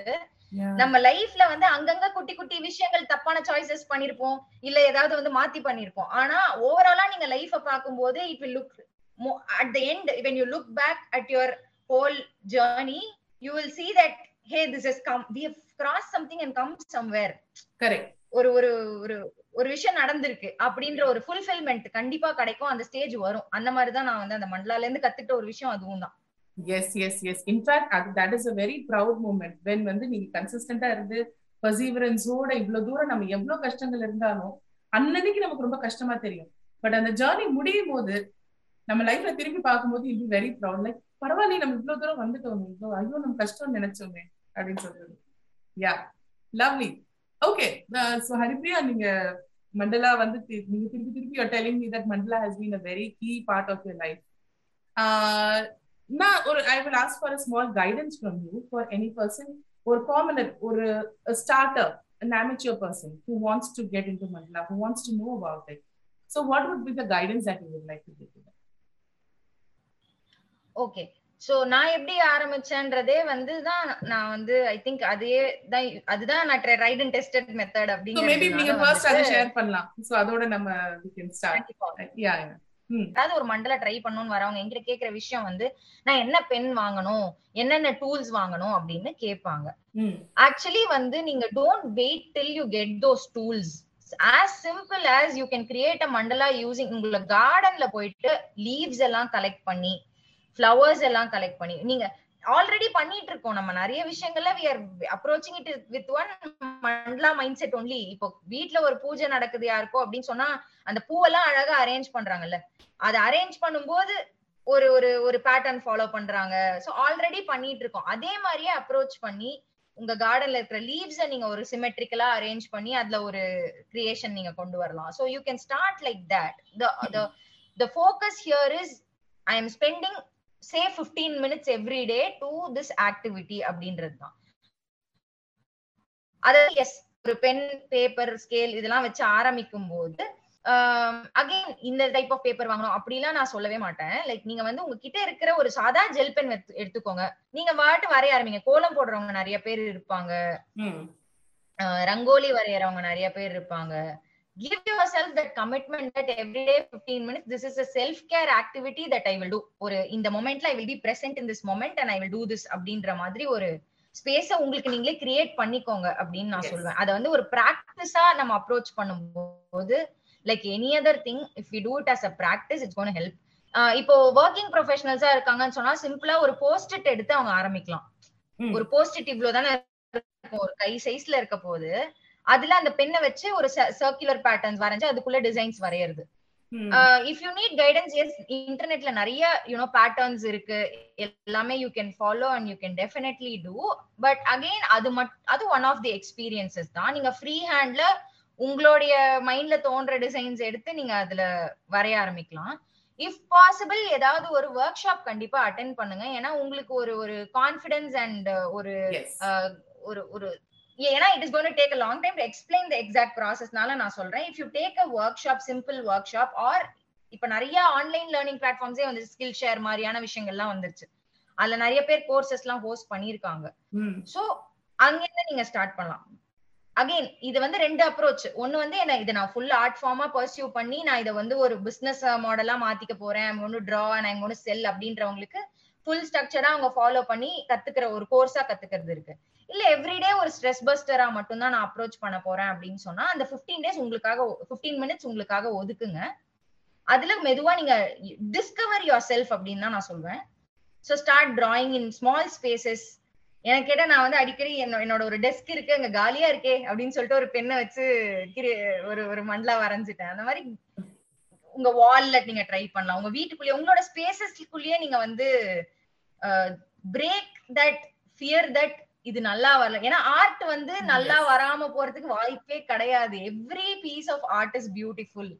நம்ம லைஃப்ல வந்து அங்கங்க குட்டி குட்டி விஷயங்கள் தப்பான சாய்ஸஸ் பண்ணிருப்போம். இல்ல ஏதாவது வந்து மாத்தி பண்ணிருப்போம். ஆனா ஓவராலா நீங்க லைஃப பாக்கும்போது it will look at the end when you look back at your whole journey you will see that hey this has come we have crossed something and come somewhere. Correct ஒரு ஒரு ஒரு ஒரு விஷயம் நடந்திருக்கு அப்படின்ற ஒரு fulfilment கண்டிப்பா கிடைக்கும். அந்த ஸ்டேஜ் வரும். அந்த மாதிரி தான் நான் வந்து அந்த மண்டலால இருந்து கத்துக்கிட்ட ஒரு விஷயம் அதுவும் தான். Yes yes yes in fact அது that is a very proud moment when வந்து நீங்க கன்சிஸ்டன்டா இருந்து பர்சீவரன்ஸோட இவ்வளவு தூரம் நம்ம எவ்வளவு கஷ்டங்கள் இருந்தாலும் அன்னன்னைக்கு நமக்கு ரொம்ப கஷ்டமா தெரியும். பட் அந்த ஜேர்னி முடியும் போது நம்ம லைஃப்ல திரும்பி பார்க்கும்போது இது வெரி ப்ரௌட் லைக் பரவாயில்ல நம்ம இவ்வளவு தூரம் வந்துட்டோமே. இவ்வளவு ஐயோ நம்ம கஷ்டம் நினைச்சோமே அப்படின்னு சொல்றது. Yeah lovely okay so Haripriya நீங்க மண்டலா வந்து நீங்க திருப்பி திருப்பி you're telling me that mandala has been a very key part of your life நான் ஒரு I will ask for a small guidance from you for any person ஒரு commoner ஒரு starter an amateur person who wants to get into mandala who wants to know about it so what would be the guidance that you would like to give to them okay so நான் எப்படி ஆரம்பிச்சேன்றதே வந்து தான் நான் வந்து I think அதே தான் அதுதான் நான் tried and tested method so maybe நீங்க first அதை அப்படிங்கிறது ஷேர் பண்ணலாம் so அதோட நம்ம we can start கண்டிப்பா yeah அதாவது ஒரு மண்டல ட்ரை பண்ணணும்னு வரவங்க என்கிட்ட கேக்குற விஷயம் வந்து நான் என்ன பென் வாங்கணும் என்னென்ன டூல்ஸ் வாங்கணும் அப்படின்னு கேட்பாங்க. ஆக்சுவலி வந்து நீங்க don't wait till you get those tools as simple as you can create a mandala using உங்களோட கார்டன்ல போயிட்டு லீவ்ஸ் எல்லாம் கலெக்ட் பண்ணி ஃப்ளவர்ஸ் எல்லாம் கலெக்ட் பண்ணி நீங்க ஆல்ரெடி பண்ணிட்டு இருக்கோம் நம்ம நிறைய விஷயங்கள்ல we are approaching it with one mandala mindset only இப்போ வீட்ல ஒரு பூஜை நடக்குது யாருக்கோ அப்படின்னு சொன்னா அந்த பூவெல்லாம் அழகா அரேஞ்ச் பண்றாங்கல்ல. அதை அரேஞ்ச் பண்ணும்போது ஒரு ஒரு ஒரு பேட்டர்ன் ஃபாலோ பண்றாங்க. சோ ஆல்ரெடி பண்ணிட்டு இருக்கோம் அதே மாதிரியே அப்ரோச் பண்ணி உங்க கார்டன்ல இருக்கிற லீவ்ஸ நீங்க ஒரு சிமெட்ரிக்கலா அரேஞ்ச் பண்ணி அதுல ஒரு கிரியேஷன் நீங்க கொண்டு வரலாம். So you can start like that the the focus here is I am spending say 15 minutes every day to this activity அப்படின்றது தான் அதாவது எஸ் ஒரு பென் பேப்பர் ஸ்கேல் இதெல்லாம் வச்சு ஆரம்பிக்கும் போது அகைன் இந்த டைப் ஆஃப் பேப்பர் வாங்கணும். அப்படிலாம் நான் சொல்லவே மாட்டேன். லைக் நீங்க வந்து உங்ககிட்ட இருக்கிற ஒரு சாதா ஜெல் பென் எடுத்துக்கோங்க. நீங்க வாட்டு வரைய ஆரம்பிங்க. கோலம் போடுறவங்க நிறைய பேர் இருப்பாங்க. ரங்கோலி வரையறவங்க நிறைய பேர் இருப்பாங்க. Give yourself that commitment that every day 15 minutes this is a self care activity that i will do. ஒரு இந்த மொமெண்ட்ல i will be present in this moment and i will do this அப்படின்ற மாதிரி ஒரு ஸ்பேஸ உங்களுக்கு நீங்களே கிரியேட் பண்ணிக்கோங்க அப்படின்னு நான். சொல்வேன். அத வந்து ஒரு பிராக்டிஸா நம்ம அப்ரோச் பண்ணும்போது like any other thing if you do it as a practice it's gonna help இப்போ ஒர்க்கிங் ப்ரொஃபஷனல்ஸா இருக்காங்கன்னு சொன்னா சிம்பிளா ஒரு போஸ்டிட் எடுத்து அவங்க ஆரம்பிக்கலாம். ஒரு போஸ்டிட் இவ்வளவு தானே இருக்கும். ஒரு கை சைஸ்ல இருக்க போது அதுல அந்த பெண்ணை வச்சு ஒரு சர்க்குலர் பேட்டர்ன்ஸ் வரைஞ்சு அதுக்குள்ள டிசைன்ஸ் வரையறது. If you need guidance yes இன்டர்நெட்ல நிறைய யூனோ பேட்டர்ன்ஸ் இருக்கு. எல்லாமே you can follow and you can definitely do but again அது மட் அது ஒன் ஆஃப் தி எக்ஸ்பீரியன்சஸ் தான். நீங்க ஃப்ரீ ஹேண்ட்ல உங்களுடைய மைண்ட்ல தோன்ற டிசைன்ஸ் எடுத்து நீங்க அதுல வரைய ஆரம்பிக்கலாம். இஃப் பாசிபிள் ஏதாவது ஒரு ஒர்க் ஷாப் கண்டிப்பா அட்டென்ட் பண்ணுங்க. ஏன்னா உங்களுக்கு ஒரு ஒரு கான்பிடன்ஸ் அண்ட் ஒரு. ஒரு ஒரு ஏன்னா it is gonna take a long time to explain the exact ப்ராசஸ்னால நான் சொல்றேன். If you take a workshop simple workshop or இப்ப நிறைய ஆன்லைன் லேர்னிங் பிளாட்ஃபார்ம்ஸே வந்து ஸ்கில் ஷேர் மாதிரியான விஷயங்கள்லாம் வந்துருச்சு. அதுல நிறைய பேர் கோர்சஸ் எல்லாம் ஹோஸ்ட் பண்ணிருக்காங்க. சோ அங்கிருந்து நீங்க ஸ்டார்ட் பண்ணலாம். அகைன் இது வந்து ரெண்டு அப்ரோச் ஒன்னு வந்து என்ன இதை நான் ஃபுல் ஆர்ட் ஃபார்மா பர்சியூ பண்ணி நான் இதை வந்து ஒரு பிசினஸ் மாடலா மாத்திக்க போறேன். ஒன்னு டிரா அண்ட் ஐம் ஒன்னு செல் அப்படின்றவங்களுக்கு ஃபுல் ஸ்ட்ரக்சரா அவங்க ஃபாலோ பண்ணி கத்துக்கிற ஒரு கோர்ஸா கத்துக்கிறது இருக்கு. இல்ல எவ்ரிடே ஒரு ஸ்ட்ரெஸ் பஸ்டரா மட்டும் தான் நான் அப்ரோச் பண்ண போறேன் அப்படின்னு சொன்னா அந்த 15 டேஸ் உங்களுக்காக 15 மினிட்ஸ் உங்களுக்காக ஒதுக்குங்க. அதுல மெதுவா நீங்க டிஸ்கவர் யுவர் செல்ஃப் அப்படின்னு தான் நான் சொல்வேன். So start drawing in small spaces எனக்கு கேட்டா நான் வந்து அடிக்கடி என்னோட ஒரு டெஸ்க் இருக்கு அங்க காலியா இருக்கே அப்படின்னு சொல்லிட்டு ஒரு பெண்ணை வச்சு கிரி- ஒரு ஒரு மண்டலா வரைஞ்சிட்டேன். அந்த மாதிரி உங்க வால்ல நீங்க ட்ரை பண்ணலாம். உங்க வீட்டுக்குள்ளேயே உங்களோட ஸ்பேசஸ்க்குள்ளேயே நீங்க வந்து பிரேக் தட் ஃபியர் தட் இது நல்லா வரல ஏன்னா ஆர்ட் வந்து நல்லா வராம போறதுக்கு வாய்ப்பே கிடையாது every piece of art is beautiful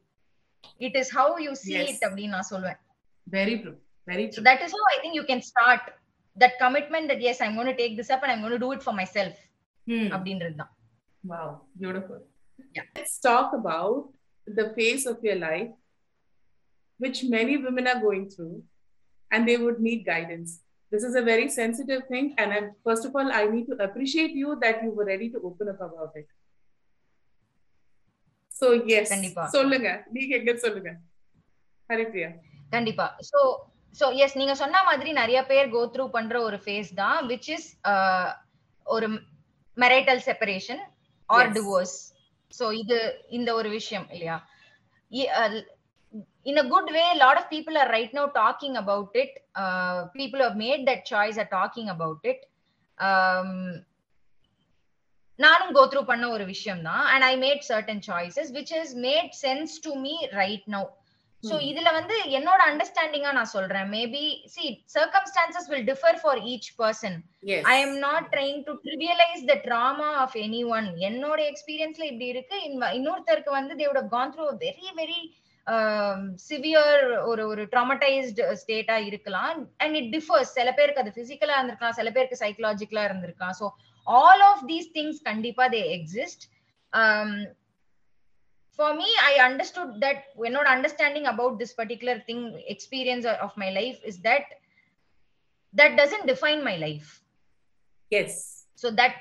it is how you Yes. it அப்படின்னு நான் சொல்லுவேன் very true very true is how i think you can start that commitment that yes i'm going to take this up and i'm going to do it for myself அப்படின்றது தான் beautiful. Yeah. Let's talk about the phase of your life, which many women are going through, and they would need guidance. This is a very sensitive thing, and I, first of all, I need to appreciate you that you were ready to open up about it. So yes, கண்டிப்பா. சொல்லுங்க. நீங்க எங்க சொல்லுங்க? ஹரிப்ரியா கண்டிப்பா. So so yes நீங்க சொன்ன மாதிரி நிறைய பேர் கோ த்ரூ பண்ற ஒரு ஃபேஸ் தான் விச் இஸ் ஒரு marital separation or Yes. Divorce so இது இந்த ஒரு விஷயம் இல்லையா? In a good way a lot of people are right now talking about it. Uh, people who have made that choice are talking about it. Um, நானும் கோ through பண்ண ஒரு விஷயம் தான். And I made certain choices which is made sense to me right now so Hmm. இதுல வந்து என்னோட அண்டர்ஸ்டாண்டிங்கா நான் சொல்றேன். Maybe see circumstances will differ for each person. I am not trying to trivialise the trauma of any one என்னோட எக்ஸ்பீரியன்ஸ்ல இப்படி இருக்கு. இன்ன- இன்னொருத்தருக்கு வந்து தேவோட gone through very very severe ஒரு ஒரு ட்ராமடைஸ்டு ஸ்டேட்டா இருக்கலாம். அண்ட் இட் டிஃபர்ஸ் சில பேருக்கு அது பிசிக்கலா இருந்திருக்கலாம் சில பேருக்கு சைக்கலாஜிக்கலா இருந்திருக்கலாம். So all of these things கண்டிப்பா they exist for me i understood that என்னோட understanding about this particular thing experience of my life is that that doesn't define my life Yes. so that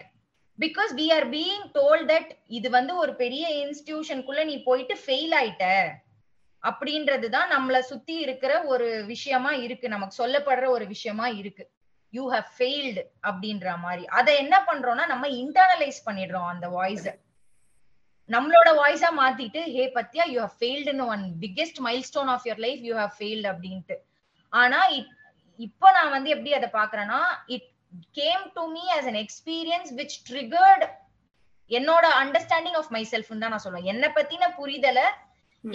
because we are being told that இது வந்து ஒரு பெரிய இன்ஸ்டிடியூஷனுக்குள்ள நீ போயிட்டு fail ஆயிட்ட அப்படின்றது தான் நம்மள சுத்தி இருக்கிற ஒரு விஷயமா இருக்கு. நமக்கு சொல்லப்படுற ஒரு விஷயமா இருக்கு. யூ ஹவ் ஃபெயில்டு அப்படின்ற மாதிரி. அதை என்ன பண்றோம்னா நம்ம இன்டர்னலைஸ் பண்ணிடுறோம் அந்த வாய்ஸ நம்மளோட வாய்ஸா மாத்திட்டு ஹே பத்தியா you have ஃபெயில்டுன்னு one biggest milestone of your life you have failed அப்படின்ட்டு. ஆனா இப்- இப்போ நான் வந்து எப்படி அதை பாக்குறேன்னா it came to me as an experience which triggered என்னோட அண்டர்ஸ்டாண்டிங் ஆஃப் மை செல்ஃப் தான் நான் சொல்லுவேன். என்னை பத்தின புரிதலை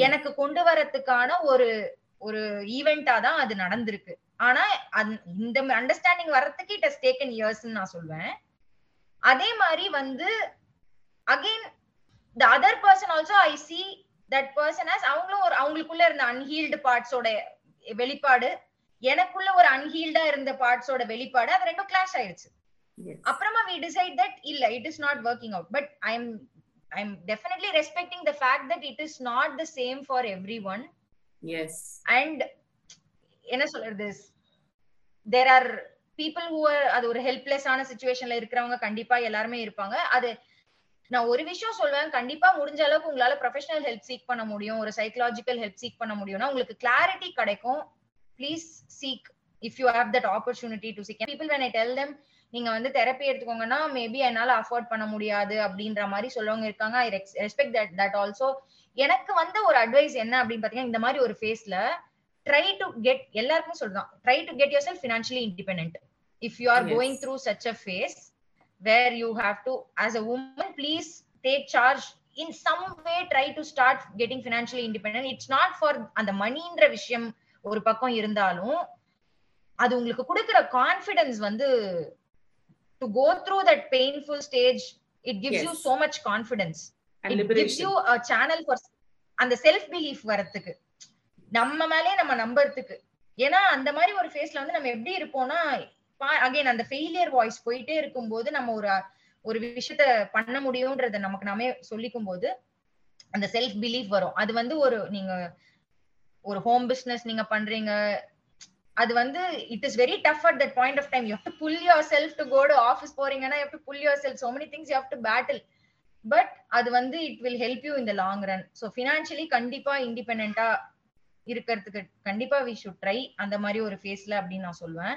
எனக்கு கொண்டு வரதுக்கான ஒரு ஒரு ஈவெண்டா தான் அது நடந்திருக்கு. ஆனா இந்த அண்டர்ஸ்டாண்டிங் வர்றதுக்கு இட் ஹஸ் டேக்கன் இயர்ஸ் நான் சொல்வேன். அதே மாதிரி வந்து again the other person also I see that person as அவங்களும் ஒரு அவங்களுக்குள்ள இருந்த அன்ஹீல்டு பார்ட்ஸோட வெளிப்பாடு எனக்குள்ள ஒரு அன்ஹீல்டா இருந்த பார்ட்ஸோட வெளிப்பாடு அது ரெண்டும் கிளாஷ் ஆயிடுச்சு. அப்புறமா வி டிசைட் தட் இல்ல it is not working out but I am definitely respecting the fact that it is not the same for every one Yes. And என்ன சொல்றது? தேர் ஆர் பீப்புள் ஹூ அது ஒரு ஹெல்ப்லெஸ்ஸான சுச்சுவேஷன்ல இருக்கிறவங்க கண்டிப்பா எல்லாருமே இருப்பாங்க. அது நான் ஒரு விஷயம் சொல்வேன் கண்டிப்பா முடிஞ்ச அளவுக்கு உங்களால ப்ரொஃபஷனல் ஹெல்ப் சீக் பண்ண முடியும் ஒரு சைக்கலாஜிக்கல் ஹெல்ப் சீக் பண்ண முடியும்னா உங்களுக்கு கிளாரிட்டி கிடைக்கும். Please seek if you have that opportunity to seek people when I tell them நீங்க வந்து தெரப்பி எடுத்துக்கோங்கன்னா மேபி என்னால அஃபோர்ட் பண்ண முடியாது அப்படின்ற மாதிரி சொல்லவங்க இருக்காங்க. I respect that that also எனக்கு வந்த ஒரு அட்வைஸ் என்ன அப்படின்னு பாத்தீங்கன்னா இந்த மாதிரி ஒரு ஃபேஸ்ல ட்ரை டு கெட் எல்லாருக்கும் சொல்றான் try to get yourself financially independent if you are. Going through such a phase where you have to as a woman please take charge in some way try to start getting financially independent it's not for அந்த மணின்ற விஷயம் ஒரு பக்கம் இருந்தாலும் அது உங்களுக்கு கொடுக்குற confidence வந்து go through that painful stage it gives you Yes. So much confidence And it gives liberation. You a channel for அந்த செல்ஃப் பிலீஃப் வரதுக்கு நம்ம மேலே நம்ம நம்புறதுக்கு ஏன்னா அந்த மாதிரி ஒரு ஃபேஸ்ல வந்து நம்ம எப்படி இருப்போம்னா அகைன் அந்த ஃபெயிலியர் வாய்ஸ் போயிட்டே இருக்கும்போது நம்ம ஒரு ஒரு விஷயத்த பண்ண முடியும்ன்றத நமக்கு நாமே சொல்லிக்கும் போது அந்த செல்ஃப் பிலீஃப் வரும் அது வந்து ஒரு நீங்க ஒரு ஹோம் பிசினஸ் நீங்க பண்றீங்க அது வந்து it is very tough at that point of time you to pull yourself to go to office போறீங்கன்னா you to pull yourself so many things you have to battle but அது வந்து it will help you இந்த long run so financially கண்டிப்பா இண்டிபெண்டா இருக்கிறதுக்கு கண்டிப்பா we should try அந்த மாதிரி ஒரு ஃபேஸ்ல அப்படின்னு நான் சொல்லுவேன்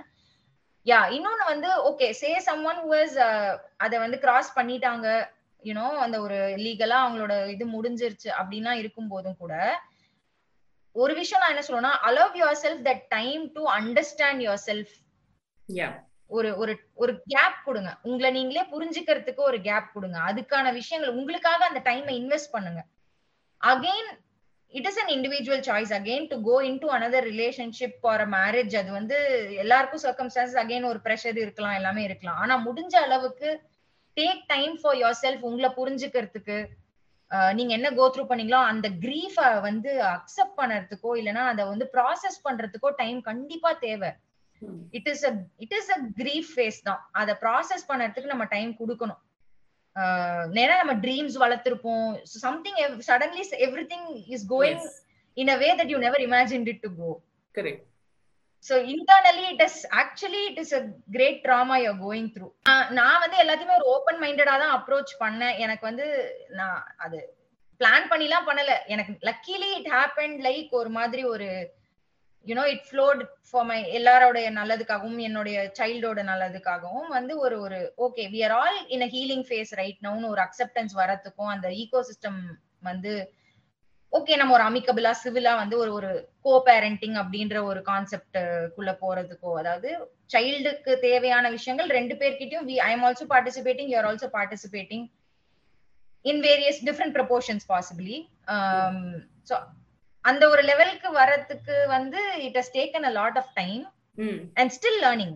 யா இன்னொன்னு வந்து okay say some one whose அதை வந்து கிராஸ் பண்ணிட்டாங்க யூனோ அந்த ஒரு லீகலா அவங்களோட இது முடிஞ்சிருச்சு அப்படின்னா இருக்கும் போதும் கூட ஒரு விஷயம் நான் என்ன சொல்லுவேன்னா allow yourself that time to understand yourself. ஒரு ஒரு ஒரு கேப் கொடுங்க. உங்களை நீங்களே புரிஞ்சுக்கிறதுக்கு ஒரு கேப் கொடுங்க. அதுக்கான விஷயங்கள் உங்களுக்காக அந்த டைமை இன்வெஸ்ட் பண்ணுங்க. Again it is an individual choice again to go into another relationship or marriage அது வந்து எல்லாருக்கும் சர்க்கம்ஸ்டான்சஸ் அகெயின் ஒரு ப்ரெஷர் இருக்கலாம் எல்லாமே இருக்கலாம். ஆனா முடிஞ்ச அளவுக்கு take time for yourself உங்களை புரிஞ்சுக்கிறதுக்கு நீங்க என்ன கோ த்ரூ பண்ணீங்களோ அந்த கிரீஃப வந்து அக்செப்ட் பண்ணறதுக்கோ இல்லைன்னா அதை வந்து ப்ராசஸ் பண்றதுக்கோ டைம் கண்டிப்பா தேவை. It is a it is a grief phase தான். அதை ப்ராசஸ் பண்ணறதுக்கு நம்ம டைம் கொடுக்கணும். நேரா நம்ம dreams வளர்த்திருப்போம். Something suddenly everything is going in a way that you never imagine it to go correct so internally it is actually it is a great trauma you going through நான் வந்து எல்லாத்தையுமே ஒரு open மைண்டடா தான் approach பண்ணேன். எனக்கு வந்து நான் அது பிளான் பண்ணிலாம் பண்ணல. எனக்கு லக்கிலி இட் ஹேப்பன் லைக் ஒரு மாதிரி ஒரு you know it float for my எல்லாரோடைய நல்லதுக்காகவும் என்னுடைய சைல்டோட நல்லதுக்காகவும் வந்து ஒரு ஒரு okay we are all in a healing phase right நவுன்னு ஒரு அக்செப்டன்ஸ் வரத்துக்கும் அந்த ஈகோ சிஸ்டம் வந்து ஓகே நம்ம ஒரு அமிக்கபிளா சிவிலா வந்து ஒரு ஒரு கோ பேரண்டிங் அப்படின்ற ஒரு கான்செப்ட் குள்ள போறதுக்கோ அதாவது சைல்டுக்கு தேவையான விஷயங்கள் ரெண்டு பேர்கிட்டயும் we I am also participating you are also participating in various different proportions possibly so அந்த ஒரு லெவலுக்கு வரதுக்கு வந்து it has taken a lot of time and still learning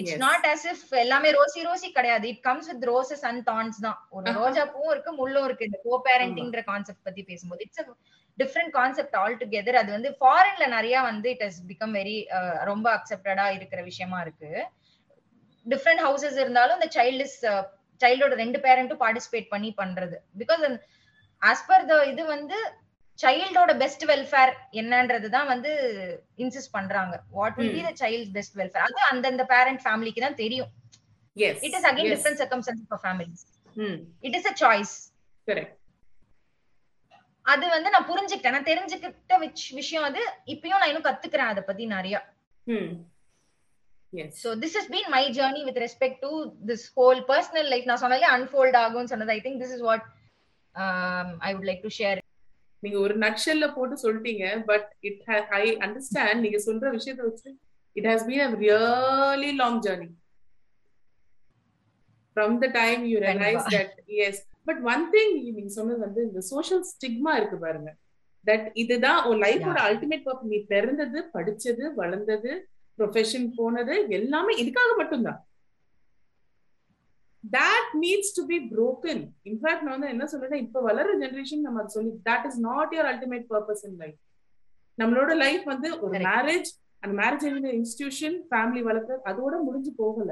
it's not as if எல்லாமே ரோசி ரோசி கிடையாது. It comes with roses and thorns தான். ஒரு ரோஜா பூவும் இருக்கு முள்ளும் இருக்கு. இந்த கோ பேரண்டிங்ன்ற கான்செப்ட் பத்தி பேசும்போது it's different concept altogether அது வந்து ஃபாரின்ல நிறைய வந்து இட் ஹஸ் பிகம் வெரி ரொம்ப அக்செப்டடா இருக்கிற விஷயமா இருக்கு. டிஃப்ரெண்ட் ஹவுசஸ் இருந்தாலும் இந்த சைல்டு இஸ் சைல்டோட ரெண்டு பேரண்ட்டும் பார்ட்டிசிபேட் பண்ணி பண்றது. பிகாஸ் ஆஸ் பர் த இது வந்து சைல்டோட பெஸ்ட் வெல்ஃபேர் என்னன்றது தான் வந்து இன்சிஸ்ட் பண்றாங்க. What will be the child best welfare அது அந்தந்த பேரண்ட் ஃபேமிலிக்கு தான் தெரியும். It is again different circumstance for families it is a choice correct அது வந்து நான் புரிஞ்சுக்கிட்டேன். நான் தெரிஞ்சுக்கிட்ட விஷயம் அது. இப்பயும் நான் இன்னும் கத்துக்கிறேன் அதை பத்தி நிறைய. So this is been my journey with respect to this whole personal life நான் சொன்னாலே அன்ஃபோல்ட் ஆகும்னு சொன்னது. I think this is what I would like to share நீங்க ஒரு நக்ஷல்ல போட்டு சொல்லிட்டீங்க பட் இட் ஐ அண்டர்ஸ்டாண்ட் நீங்க சொல்ற விஷயத்தை வச்சு it has been a really long journey from the time you realise that yes but one thing நீங்க சொன்னது வந்து இந்த சோஷியல் ஸ்டிக்மா இருக்கு பாருங்க. தட் இதுதான் உன் லைஃபோட அல்டிமேட் பர்பஸ் நீ பிறந்தது படிச்சது வளர்ந்தது ப்ரொஃபஷன் போனது எல்லாமே இதுக்காக மட்டும்தான். That needs to be broken. In fact நான் வந்து என்ன சொல்றேன் இப்ப வளர்ற ஜெனரேஷன் நம்ம அது சொல்லி that is not your ultimate purpose in life. நம்மளோட லைஃப் வந்து ஒரு மேரேஜ் அந்த மேரேஜ் இன்ஸ்டிடியூஷன் ஃபேமிலி வளர்க்குறது அதோட முடிஞ்சு போகல.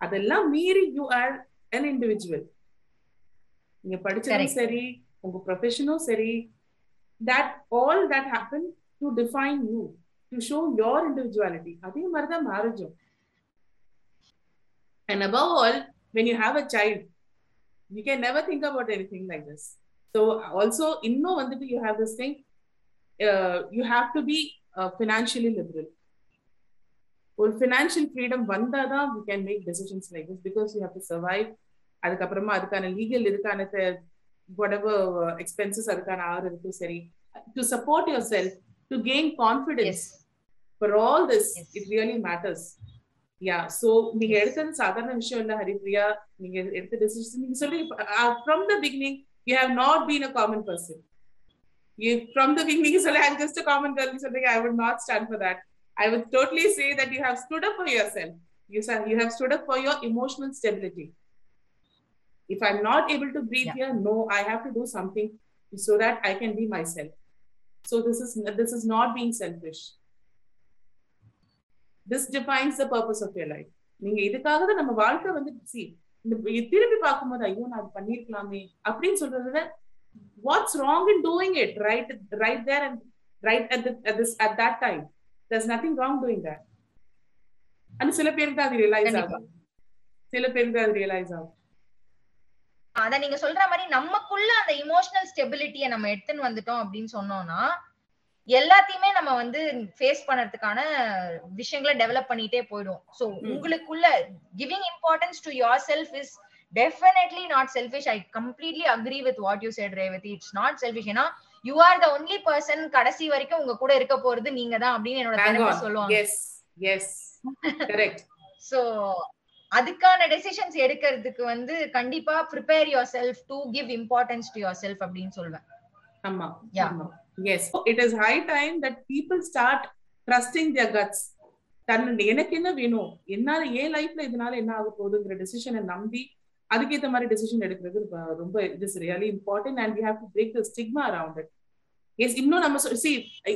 அதெல்லாம் மீறி யூ ஆர் அன் இண்டிவிஜுவல் நீங்க படிச்சதும் சரி உங்க ப்ரொஃபஷனும் சரி that all that happen to define you to show your individuality அதே மாதிரிதான் மேரேஜும் and above all when you have a child you can never think about anything like this. So also இன்னும் வந்துட்டு you have this thing uh, you have to be uh, financially liberal. ஒரு financial freedom வந்தாதான் we can make decisions like this because you have to survive அதுக்கப்புறமா அதுக்கான legal இதுக்கான whatever expenses அதுக்கான ஆறு இருக்கும் சரி. To support yourself to gain confidence for all this it really matters yeah so நீங்க எடுத்தது சாதாரண விஷயம் இல்ல ஹரிப்ரியா நீங்க எடுத்த டெசிஷன் நீங்க சொல்றீங்க from the beginning you have not been a common person you from the beginning சொல்ல I just a common girl சொல்றீங்க. I would not stand for that I would totally say that you have stood up for yourself you you have stood up for your emotional stability if i'm not able to breathe yeah. here no i have to do something so that i can be myself. So this is this is not being selfish. This defines the purpose of your life. நீங்க இதுக்காக தான் நம்ம வாழ்க்கை வந்து C திருப்பி பார்க்கும்போது ஐயோ நான் பண்ணிருக்கலாமே அப்படின்னு சொல்றத விட what's wrong in doing it right right there and right at this at that time there's nothing wrong doing that and சில பேருக்கு அது ரியலைஸ் ஆகும். சில பேருக்கு அது ரியலைஸ் ஆகும். அத நீங்க சொல்ற மாதிரி நமக்குள்ள அந்த இமோஷனல் ஸ்டெபிலிட்டியை நம்ம எடுத்துன்னு வந்துட்டோம் அப்படின்னு சொன்னோம்னா எல்லாத்தையுமே நம்ம வந்து ஃபேஸ் பண்றதுக்கான விஷயங்களை டெவலப் பண்ணிட்டே போயிடும் சோ உங்களுக்குள்ள giving importance to yourself is definitely not selfish I completely agree with what you said Revathi it's not selfish ஏன்னா you are the only person கடைசி வரைக்கும் உங்க கூட இருக்க போறது நீங்க தான் அப்படின்னு என்னோட சொல்லுவாங்க. எஸ் எஸ் கரெக்ட் சோ அதுக்கான டெசிஷன்ஸ் எடுக்கிறதுக்கு வந்து கண்டிப்பா prepare yourself to give importance to yourself அப்படின்னு சொல்வேன். ஆமா யா Yes, it is high time that people start trusting their guts. தன் எனக்கு என்ன வேணும்? என்னால ஏன் லைஃப்ல இதனால என்ன ஆக போகுதுங்கிற டெசிஷனை நம்பி அதுக்கேற்ற மாதிரி டெசிஷன் எடுக்கிறது ரொம்ப- it is really important and we have to break the stigma around it yes இன்னும் நம்ம சி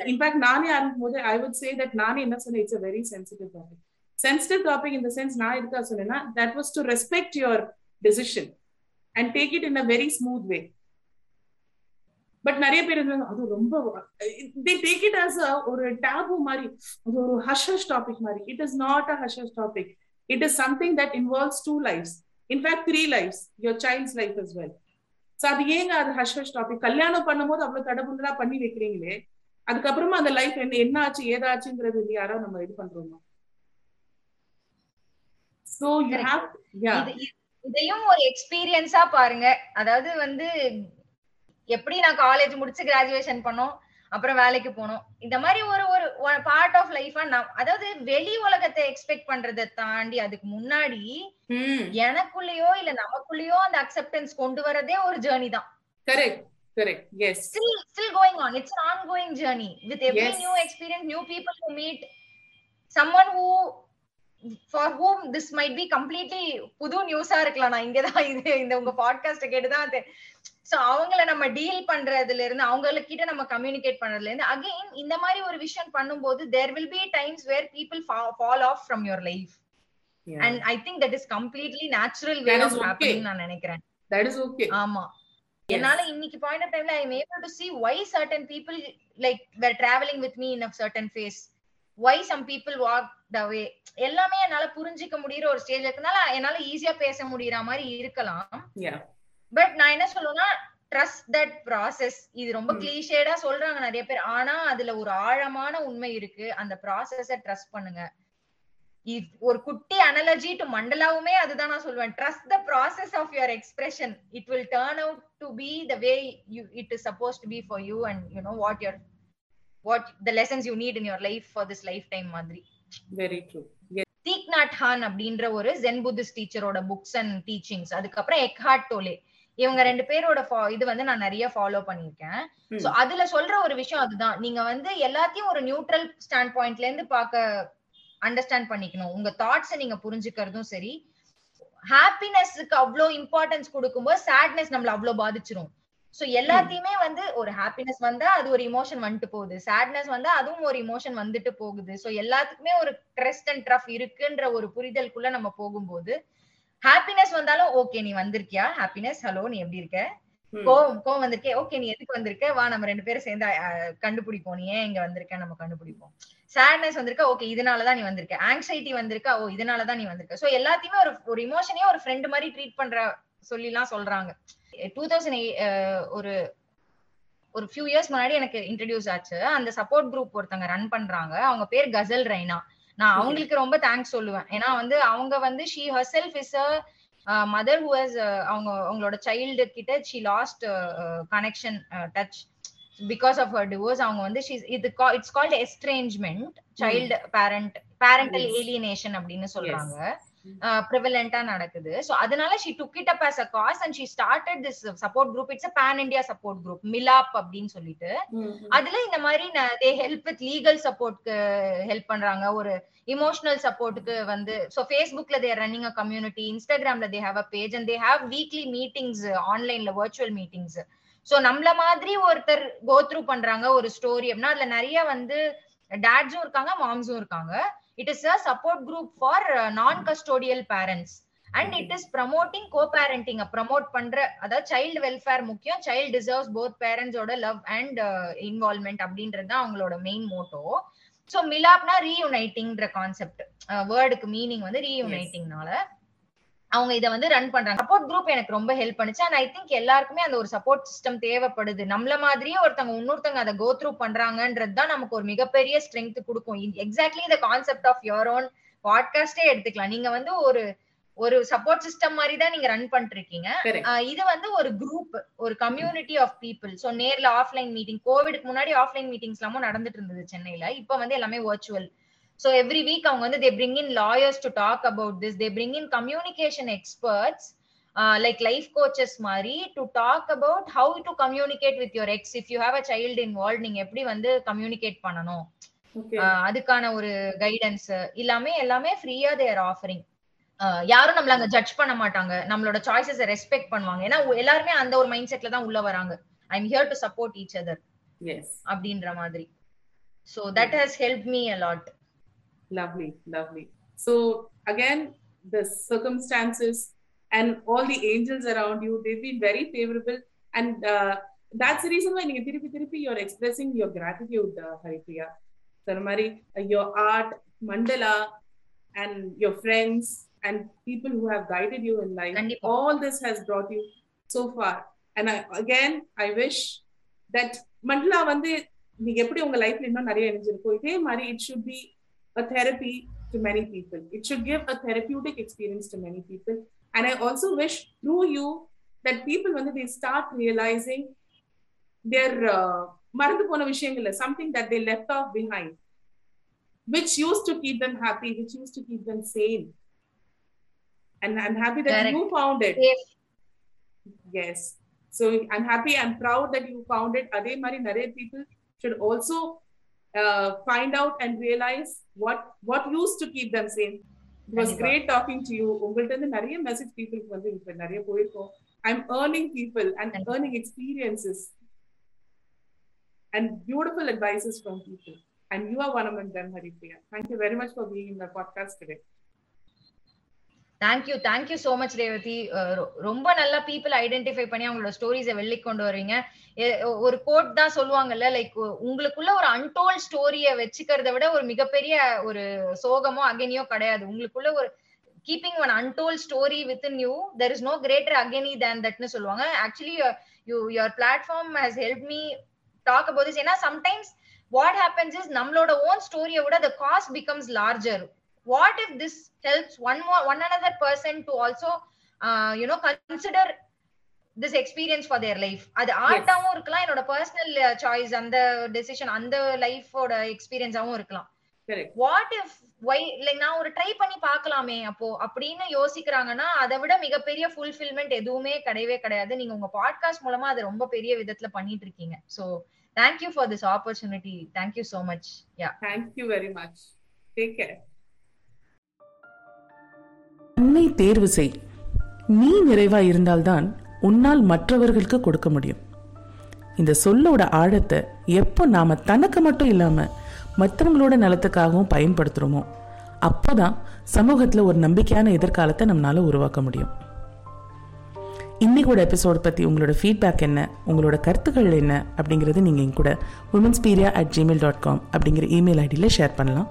இன்ஃபேக்ட் நானே ஆரம்பிக்கும் போது ஐ வுட் சே தட் நானே என்ன சொன்னேன்? It's a very sensitive topic sensitive topic இந்த சென்ஸ் நான் இருக்கா சொன்னேன்னா that was to respect your decision and take it in a very smooth way but நிறைய பேர் அது ரொம்ப தே டேக் இட் ஆஸ் ஒரு டேபு மாதிரி அது ஒரு ஹஷ் ஹஷ் டாபிக் மாதிரி. It is not a hush hush topic it is something that involves two lives in fact three lives your child's life as well so அது ஏங்க அது hush hush topic கல்யாணம் பண்ணும்போது அவ்வளவு தடபுடலா பண்ணி வைக்கிறீங்களே? அதுக்கப்புறமா அந்த லைஃப் என்ன என்ன ஆச்சு ஏதாச்சுங்கிறது யாரோ நம்ம இது பண்றோமா? So you. ஹாவ் இதையும் ஒரு எக்ஸ்பீரியன்ஸா பாருங்க. அதாவது வந்து எப்படி நான் காலேஜ் முடிச்சு கிராஜுவேஷன் பண்ணோம் அப்புறம் வேலைக்கு போனோம். இந்த மாதிரி ஒரு ஒரு பார்ட் ஆஃப் லைஃபா அதாவது வெளி உலகத்தை எக்ஸ்பெக்ட் பண்றதை தாண்டி அதுக்கு முன்னாடி எனக்குள்ளேயோ இல்ல நமக்குள்ளேயோ அந்த அக்செப்டன்ஸ் கொண்டு வரதே ஒரு ஜேர்னி தான். Correct correct yes still still going on. It's an ongoing journey. With every Yes. new experience new people who meet someone who for whom this might be completely புது நியூஸா இருக்கலாம். நான் இங்கதான் இது இந்த உங்க பாட்காஸ்ட் கேட்டுதான் அது. சோ அவங்கள நம்ம டீல் பண்றதுல இருந்து அவங்கள கிட்ட நம்ம கம்யூனிகேட் பண்றதுல இருந்து அகைன் இந்த மாதிரி ஒரு விஷயம் பண்ணும்போது there will be times where people fall off from your life and I think that is completely natural way of. Happening நான் நினைக்கிறேன். தட் இஸ் ஓகே ஆமா. என்னால இன்னைக்கு பாயிண்ட் ஆஃப் டைம்ல I am able to see why certain people like were traveling with me in a certain phase. Why some people away எல்லாமே என்னால புரிஞ்சிக்க முடியற ஒரு ஸ்டேஜ் இருக்கனால என்னால ஈஸியா பேச முடியற மாதிரி இருக்கலாம். பட் நான் என்ன சொல்லுவேன்னா ட்ரஸ்ட் தட் ப்ராசஸ் இது ரொம்ப. கிளீஷேடா சொல்றாங்க நிறைய பேர். ஆனா அதுல ஒரு ஆழமான உண்மை இருக்கு. அந்த ப்ராசஸ ட்ரஸ்ட் பண்ணுங்க. ஒரு குட்டி அனலஜி டு மண்டலாவுமே அதுதான் நான் சொல்லுவேன். Trust the process of your expression it will turn out to be the way you it is suppose to be for you and you know what your what the lessons you need in your life for this lifetime மாதிரி. Very true Thich Nhat Hanh அப்படின்ற ஒரு Zen Buddhist டீச்சரோட books and teachings அதுக்கப்புறம் Eckhart Tolle இவங்க ரெண்டு பேரோட இது வந்து நான் நிறைய ஃபாலோ பண்ணிருக்கேன் சோ அதுல சொல்ற ஒரு விஷயம் அதுதான். நீங்க வந்து எல்லாத்தையும் ஒரு நியூட்ரல் ஸ்டாண்ட் பாயிண்ட்ல இருந்து பார்க்க அண்டர்ஸ்டாண்ட் பண்ணிக்கணும். உங்க தாட்ஸை நீங்க புரிஞ்சுக்கிறதும் சரி. ஹாப்பினஸ்க்கு அவ்வளோ இம்பார்ட்டன்ஸ் கொடுக்கும்போது சேட்னஸ் நம்மள அவ்வளோ பாதிச்சிரும். சோ எல்லாத்தையுமே வந்து ஒரு ஹாப்பினஸ் வந்தா அது ஒரு இமோஷன் வந்துட்டு போகுது. சேட்னஸ் வந்தா அதுவும் ஒரு இமோஷன் வந்துட்டு போகுது. சோ எல்லாத்துக்குமே ஒரு ட்ரெஸ்ட் அண்ட் ட்ரஃப் இருக்குன்ற ஒரு புரிதலுக்குள்ள நம்ம போகும்போது ஹாப்பினஸ் வந்தாலும் ஓகே நீ வந்திருக்கியா? ஹாப்பினஸ் ஹலோ நீ எப்படி இருக்க? கோவம் கோவம் வந்திருக்கே ஓகே நீ எதுக்கு வந்திருக்க? வா நம்ம ரெண்டு பேரும் சேர்ந்து கண்டுபிடிப்போம். நீ ஏன் இங்க வந்திருக்க? நம்ம கண்டுபிடிப்போம். சேட்னஸ் வந்திருக்க? ஓகே இதனாலதான் நீ வந்திருக்க. ஆங்ஸைட்டி வந்திருக்கா? ஓ இதனாலதான் நீ வந்திருக்க. சோ எல்லாத்தையுமே ஒரு ஒரு இமோஷனே ஒரு ஃப்ரெண்ட் மாதிரி ட்ரீட் பண்ற சொல்லி எல்லாம் சொல்றாங்க. டூ தௌசண்ட் ஒரு ஒரு ஃபியூ இயர்ஸ் முன்னாடி எனக்கு இன்ட்ரடியூஸ் ஆச்சு. அந்த சப்போர்ட் குரூப் ஒருத்தங்க ரன் பண்றாங்க. அவங்க பேர் கசல் ரைனா நான் அவங்களுக்கு ரொம்ப தேங்க்ஸ் சொல்லுவேன். ஏன்னா வந்து அவங்க வந்து she herself is a mother has அவங்க அவங்களோட சைல்டு கிட்ட she lost connection touch because of her divorce அவங்க வந்து இது it's called estrangement child parent parental. Alienation அப்படின்னு சொல்றாங்க. ப்ரிவலண்டா நடக்குது. சோ அதனால she took it up as a cause and she started this support group. It's a pan india support group Milap அப்படின்னு சொல்லிட்டு. அதுல இந்த மாதிரி தே ஹெல்ப் வித் லீகல் சப்போர்ட்க்கு ஹெல்ப் பண்றாங்க. ஒரு இமோஷனல் சப்போர்ட்டுக்கு வந்து ஸோ ஃபேஸ்புக்ல தேர் ரன்னிங் அ கம்யூனிட்டி இன்ஸ்டாகிராம்ல they have a page and they have weekly meetings ஆன்லைன்ல வர்ச்சுவல் மீட்டிங்ஸ் ஸோ நம்மள மாதிரி ஒருத்தர் கோ த்ரூ பண்றாங்க ஒரு ஸ்டோரி அப்படின்னா அதுல நிறைய வந்து டேட்ஸும் இருக்காங்க மாம்ஸும் இருக்காங்க. It is a support group for non custodial parents and it is promoting co parenting promote பண்ற அதாவது சைல்டு வெல்ஃபேர் முக்கியம். சைல்டு டிசர்வ்ஸ் போத் பேரண்ட்ஸோட லவ் அண்ட் இன்வால்மெண்ட் அப்படின்றது தான் அவங்களோட மெயின் மோட்டோ ஸோ மிலாப்னா ரீயுனைட்டிங்ன்ற கான்செப்ட் வேர்டுக்கு மீனிங் வந்து ரீயுனைட்டிங்னால அவங்க இதை வந்து ரன் பண்றாங்க. சப்போர்ட் குரூப் எனக்கு ரொம்ப ஹெல்ப் பண்ணுச்சு. அண்ட் ஐ திங்க் எல்லாருக்குமே அந்த ஒரு சப்போர்ட் சிஸ்டம் தேவைப்படுது. நம்மள மாதிரியே ஒருத்தவங்க இன்னொருத்தவங்க அதை கோ த்ரூ பண்றாங்கன்றது தான் நமக்கு ஒரு மிகப்பெரிய ஸ்ட்ரென்த் கொடுக்கும். எக்ஸாக்ட்லி இந்த கான்செப்ட் ஆஃப் யோர் ஓன் பாட்காஸ்டே எடுத்துக்கலாம். நீங்க வந்து ஒரு ஒரு சப்போர்ட் சிஸ்டம் மாதிரி தான் நீங்க ரன் பண்ணிட்டு இருக்கீங்க Correct. ஆஹ் இது வந்து ஒரு குரூப் ஒரு கம்யூனிட்டி ஆஃப் பீப்புள் சோ நேர்ல ஆஃப்லைன் மீட்டிங் கோவிட்க்கு முன்னாடி ஆஃப்லைன் மீட்டிங்ஸ் எல்லாமும் நடந்துட்டு இருந்தது சென்னையில. இப்போ வந்து எல்லாமே வர்ச்சுவல் சோ எவ்ரி வீக் அவங்க வந்து they bring in lawyers to talk about this they bring in communication experts like life coaches மாதிரி to talk about how to communicate with your ex if you have a child involve நீங்க எப்படி வந்து communicate பண்ணணும்? ஆஹ் அதுக்கான ஒரு guidance எல்லாமே எல்லாமே ஃப்ரீயா தேர் ஆஃபரிங் யாரும் நம்மள அங்க ஜட்ஜ் பண்ண மாட்டாங்க. நம்மளோட சாய்ஸஸ் ரெஸ்பெக்ட் பண்ணுவாங்க. ஏன்னா எல்லாருமே அந்த ஒரு மைண்ட் செட்ல தான் உள்ள வராங்க. I am here to support each other அப்படின்ற மாதிரி. So that has help me allot Lovely, lovely. So again, the circumstances and all the angels around you, they've been very favorable. And uh, that's the reason why நீங்க திருப்பி திருப்பி you're expressing your gratitude, uh, Haripriya. Sarmari, uh, your art, mandala, and your friends and people who have guided you in life. Kandipa. All this has brought you so far. And I, again, I wish that mandala வந்து நீங்க எப்படி உங்க லைஃப்ல இன்னும் நிறைய இணைஞ்சிருக்கோ இதே மாதிரி it should be a therapy to many people. It should give a therapeutic experience to many people. And I also wish through you that people, when they start realizing their uh, மறந்து போன விஷயங்கள்ல something that they left off behind, which used to keep them happy, which used to keep them sane. And I'm happy that Correct. you found it. Safe. Yes. So I'm happy and proud that you found it. Adhe Mari Nare people should also uh, find out and realize what what used to keep them sane. It was Kandipa. great talking to you. உங்கள்ட்ட இருந்து நிறைய message பீப்புளுக்கு வந்து இப்ப நிறைய போயிருக்கோம் I'm earning people and Kandipa. Earning experiences and beautiful advices from people and you are one among them Haripriya thank you very much for being in the podcast today thank you thank you so much Revathi ரொம்ப நல்லா people identify பண்ணி அவங்களோட ஸ்டோரிஸை வெளிக் கொண்டு வர்றீங்க. ஒரு code தான் சொல்லுவாங்கல்ல லைக் உங்களுக்குள்ள ஒரு அன்டோல் ஸ்டோரிய வச்சுக்கிறத விட ஒரு மிகப்பெரிய ஒரு சோகமோ அகனியோ கிடையாது. உங்களுக்குள்ள ஒரு keeping one untold story within you there is no greater agony than தட்னு சொல்லுவாங்க. Actually you your platform has help me talk about this ஏன்னா சம்டைம்ஸ் வாட் ஹேப்பன்ஸ் இஸ் நம்மளோட ஓன் ஸ்டோரியை விட the cast becomes larger what if this helps one more one another person to also uh, you know consider this experience for their life? அது ஆர்ட்டாவும் இருக்கலாம். என்னோட personal choice அந்த decision அந்த லைஃபோட எக்ஸ்பீரியன்ஸாவும் இருக்கலாம். வாட் இஃப் வை லைக் நான் ஒரு ட்ரை பண்ணி பார்க்கலாமே அப்போ அப்படின்னு யோசிக்கிறாங்கன்னா அதை விட மிகப்பெரிய ஃபுல்ஃபில்மெண்ட் எதுவுமே கிடையவே கிடையாது. நீங்க உங்க பாட்காஸ்ட் மூலமா அதை ரொம்ப பெரிய விதத்துல பண்ணிட்டு இருக்கீங்க. So thank you for this opportunity thank you so much yeah thank you very much take care உன்னை தேர்வு செய். நீ நிறைவா இருந்தால்தான் உன்னால் மற்றவர்களுக்கு கொடுக்க முடியும். இந்த சொல்லோட ஆழத்தை எப்போ நாம தனக்கு மட்டும் இல்லாம மற்றவங்களோட நலத்துக்காகவும் பயன்படுத்துறோமோ அப்போதான் சமூகத்துல ஒரு நம்பிக்கையான எதிர்காலத்தை நம்மளால உருவாக்க முடியும். இன்னைக்கோட எபிசோட் பற்றி உங்களோட ஃபீட்பேக் என்ன உங்களோட கருத்துக்கள் என்ன அப்படிங்கிறது நீங்கள் என் கூட women's பீரியா at Gmail dot com அப்படிங்கிற இமெயில் ஐடியில் ஷேர் பண்ணலாம்.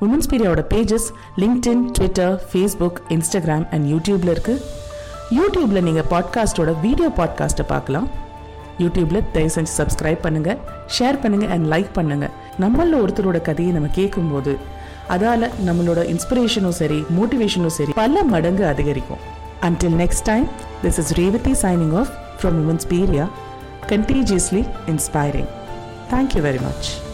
Women's பீரியாவோட pages LinkedIn Twitter Facebook Instagram and யூடியூப்ல இருக்கு. யூடியூப்ல நீங்கள் பாட்காஸ்டோட வீடியோ பாட்காஸ்ட்டை பார்க்கலாம். யூடியூப்ல தயவு செஞ்சு சப்ஸ்கிரைப் பண்ணுங்க ஷேர் பண்ணுங்க அண்ட் லைக் பண்ணுங்க. நம்மள ஒருத்தரோட கதையை நம்ம கேட்கும்போது அதால நம்மளோட இன்ஸ்பிரேஷனும் சரி மோட்டிவேஷனும் சரி பல மடங்கு அதிகரிக்கும். Until next time this is Revathi signing off from women's பீரியா contagiously inspiring Thank you very much.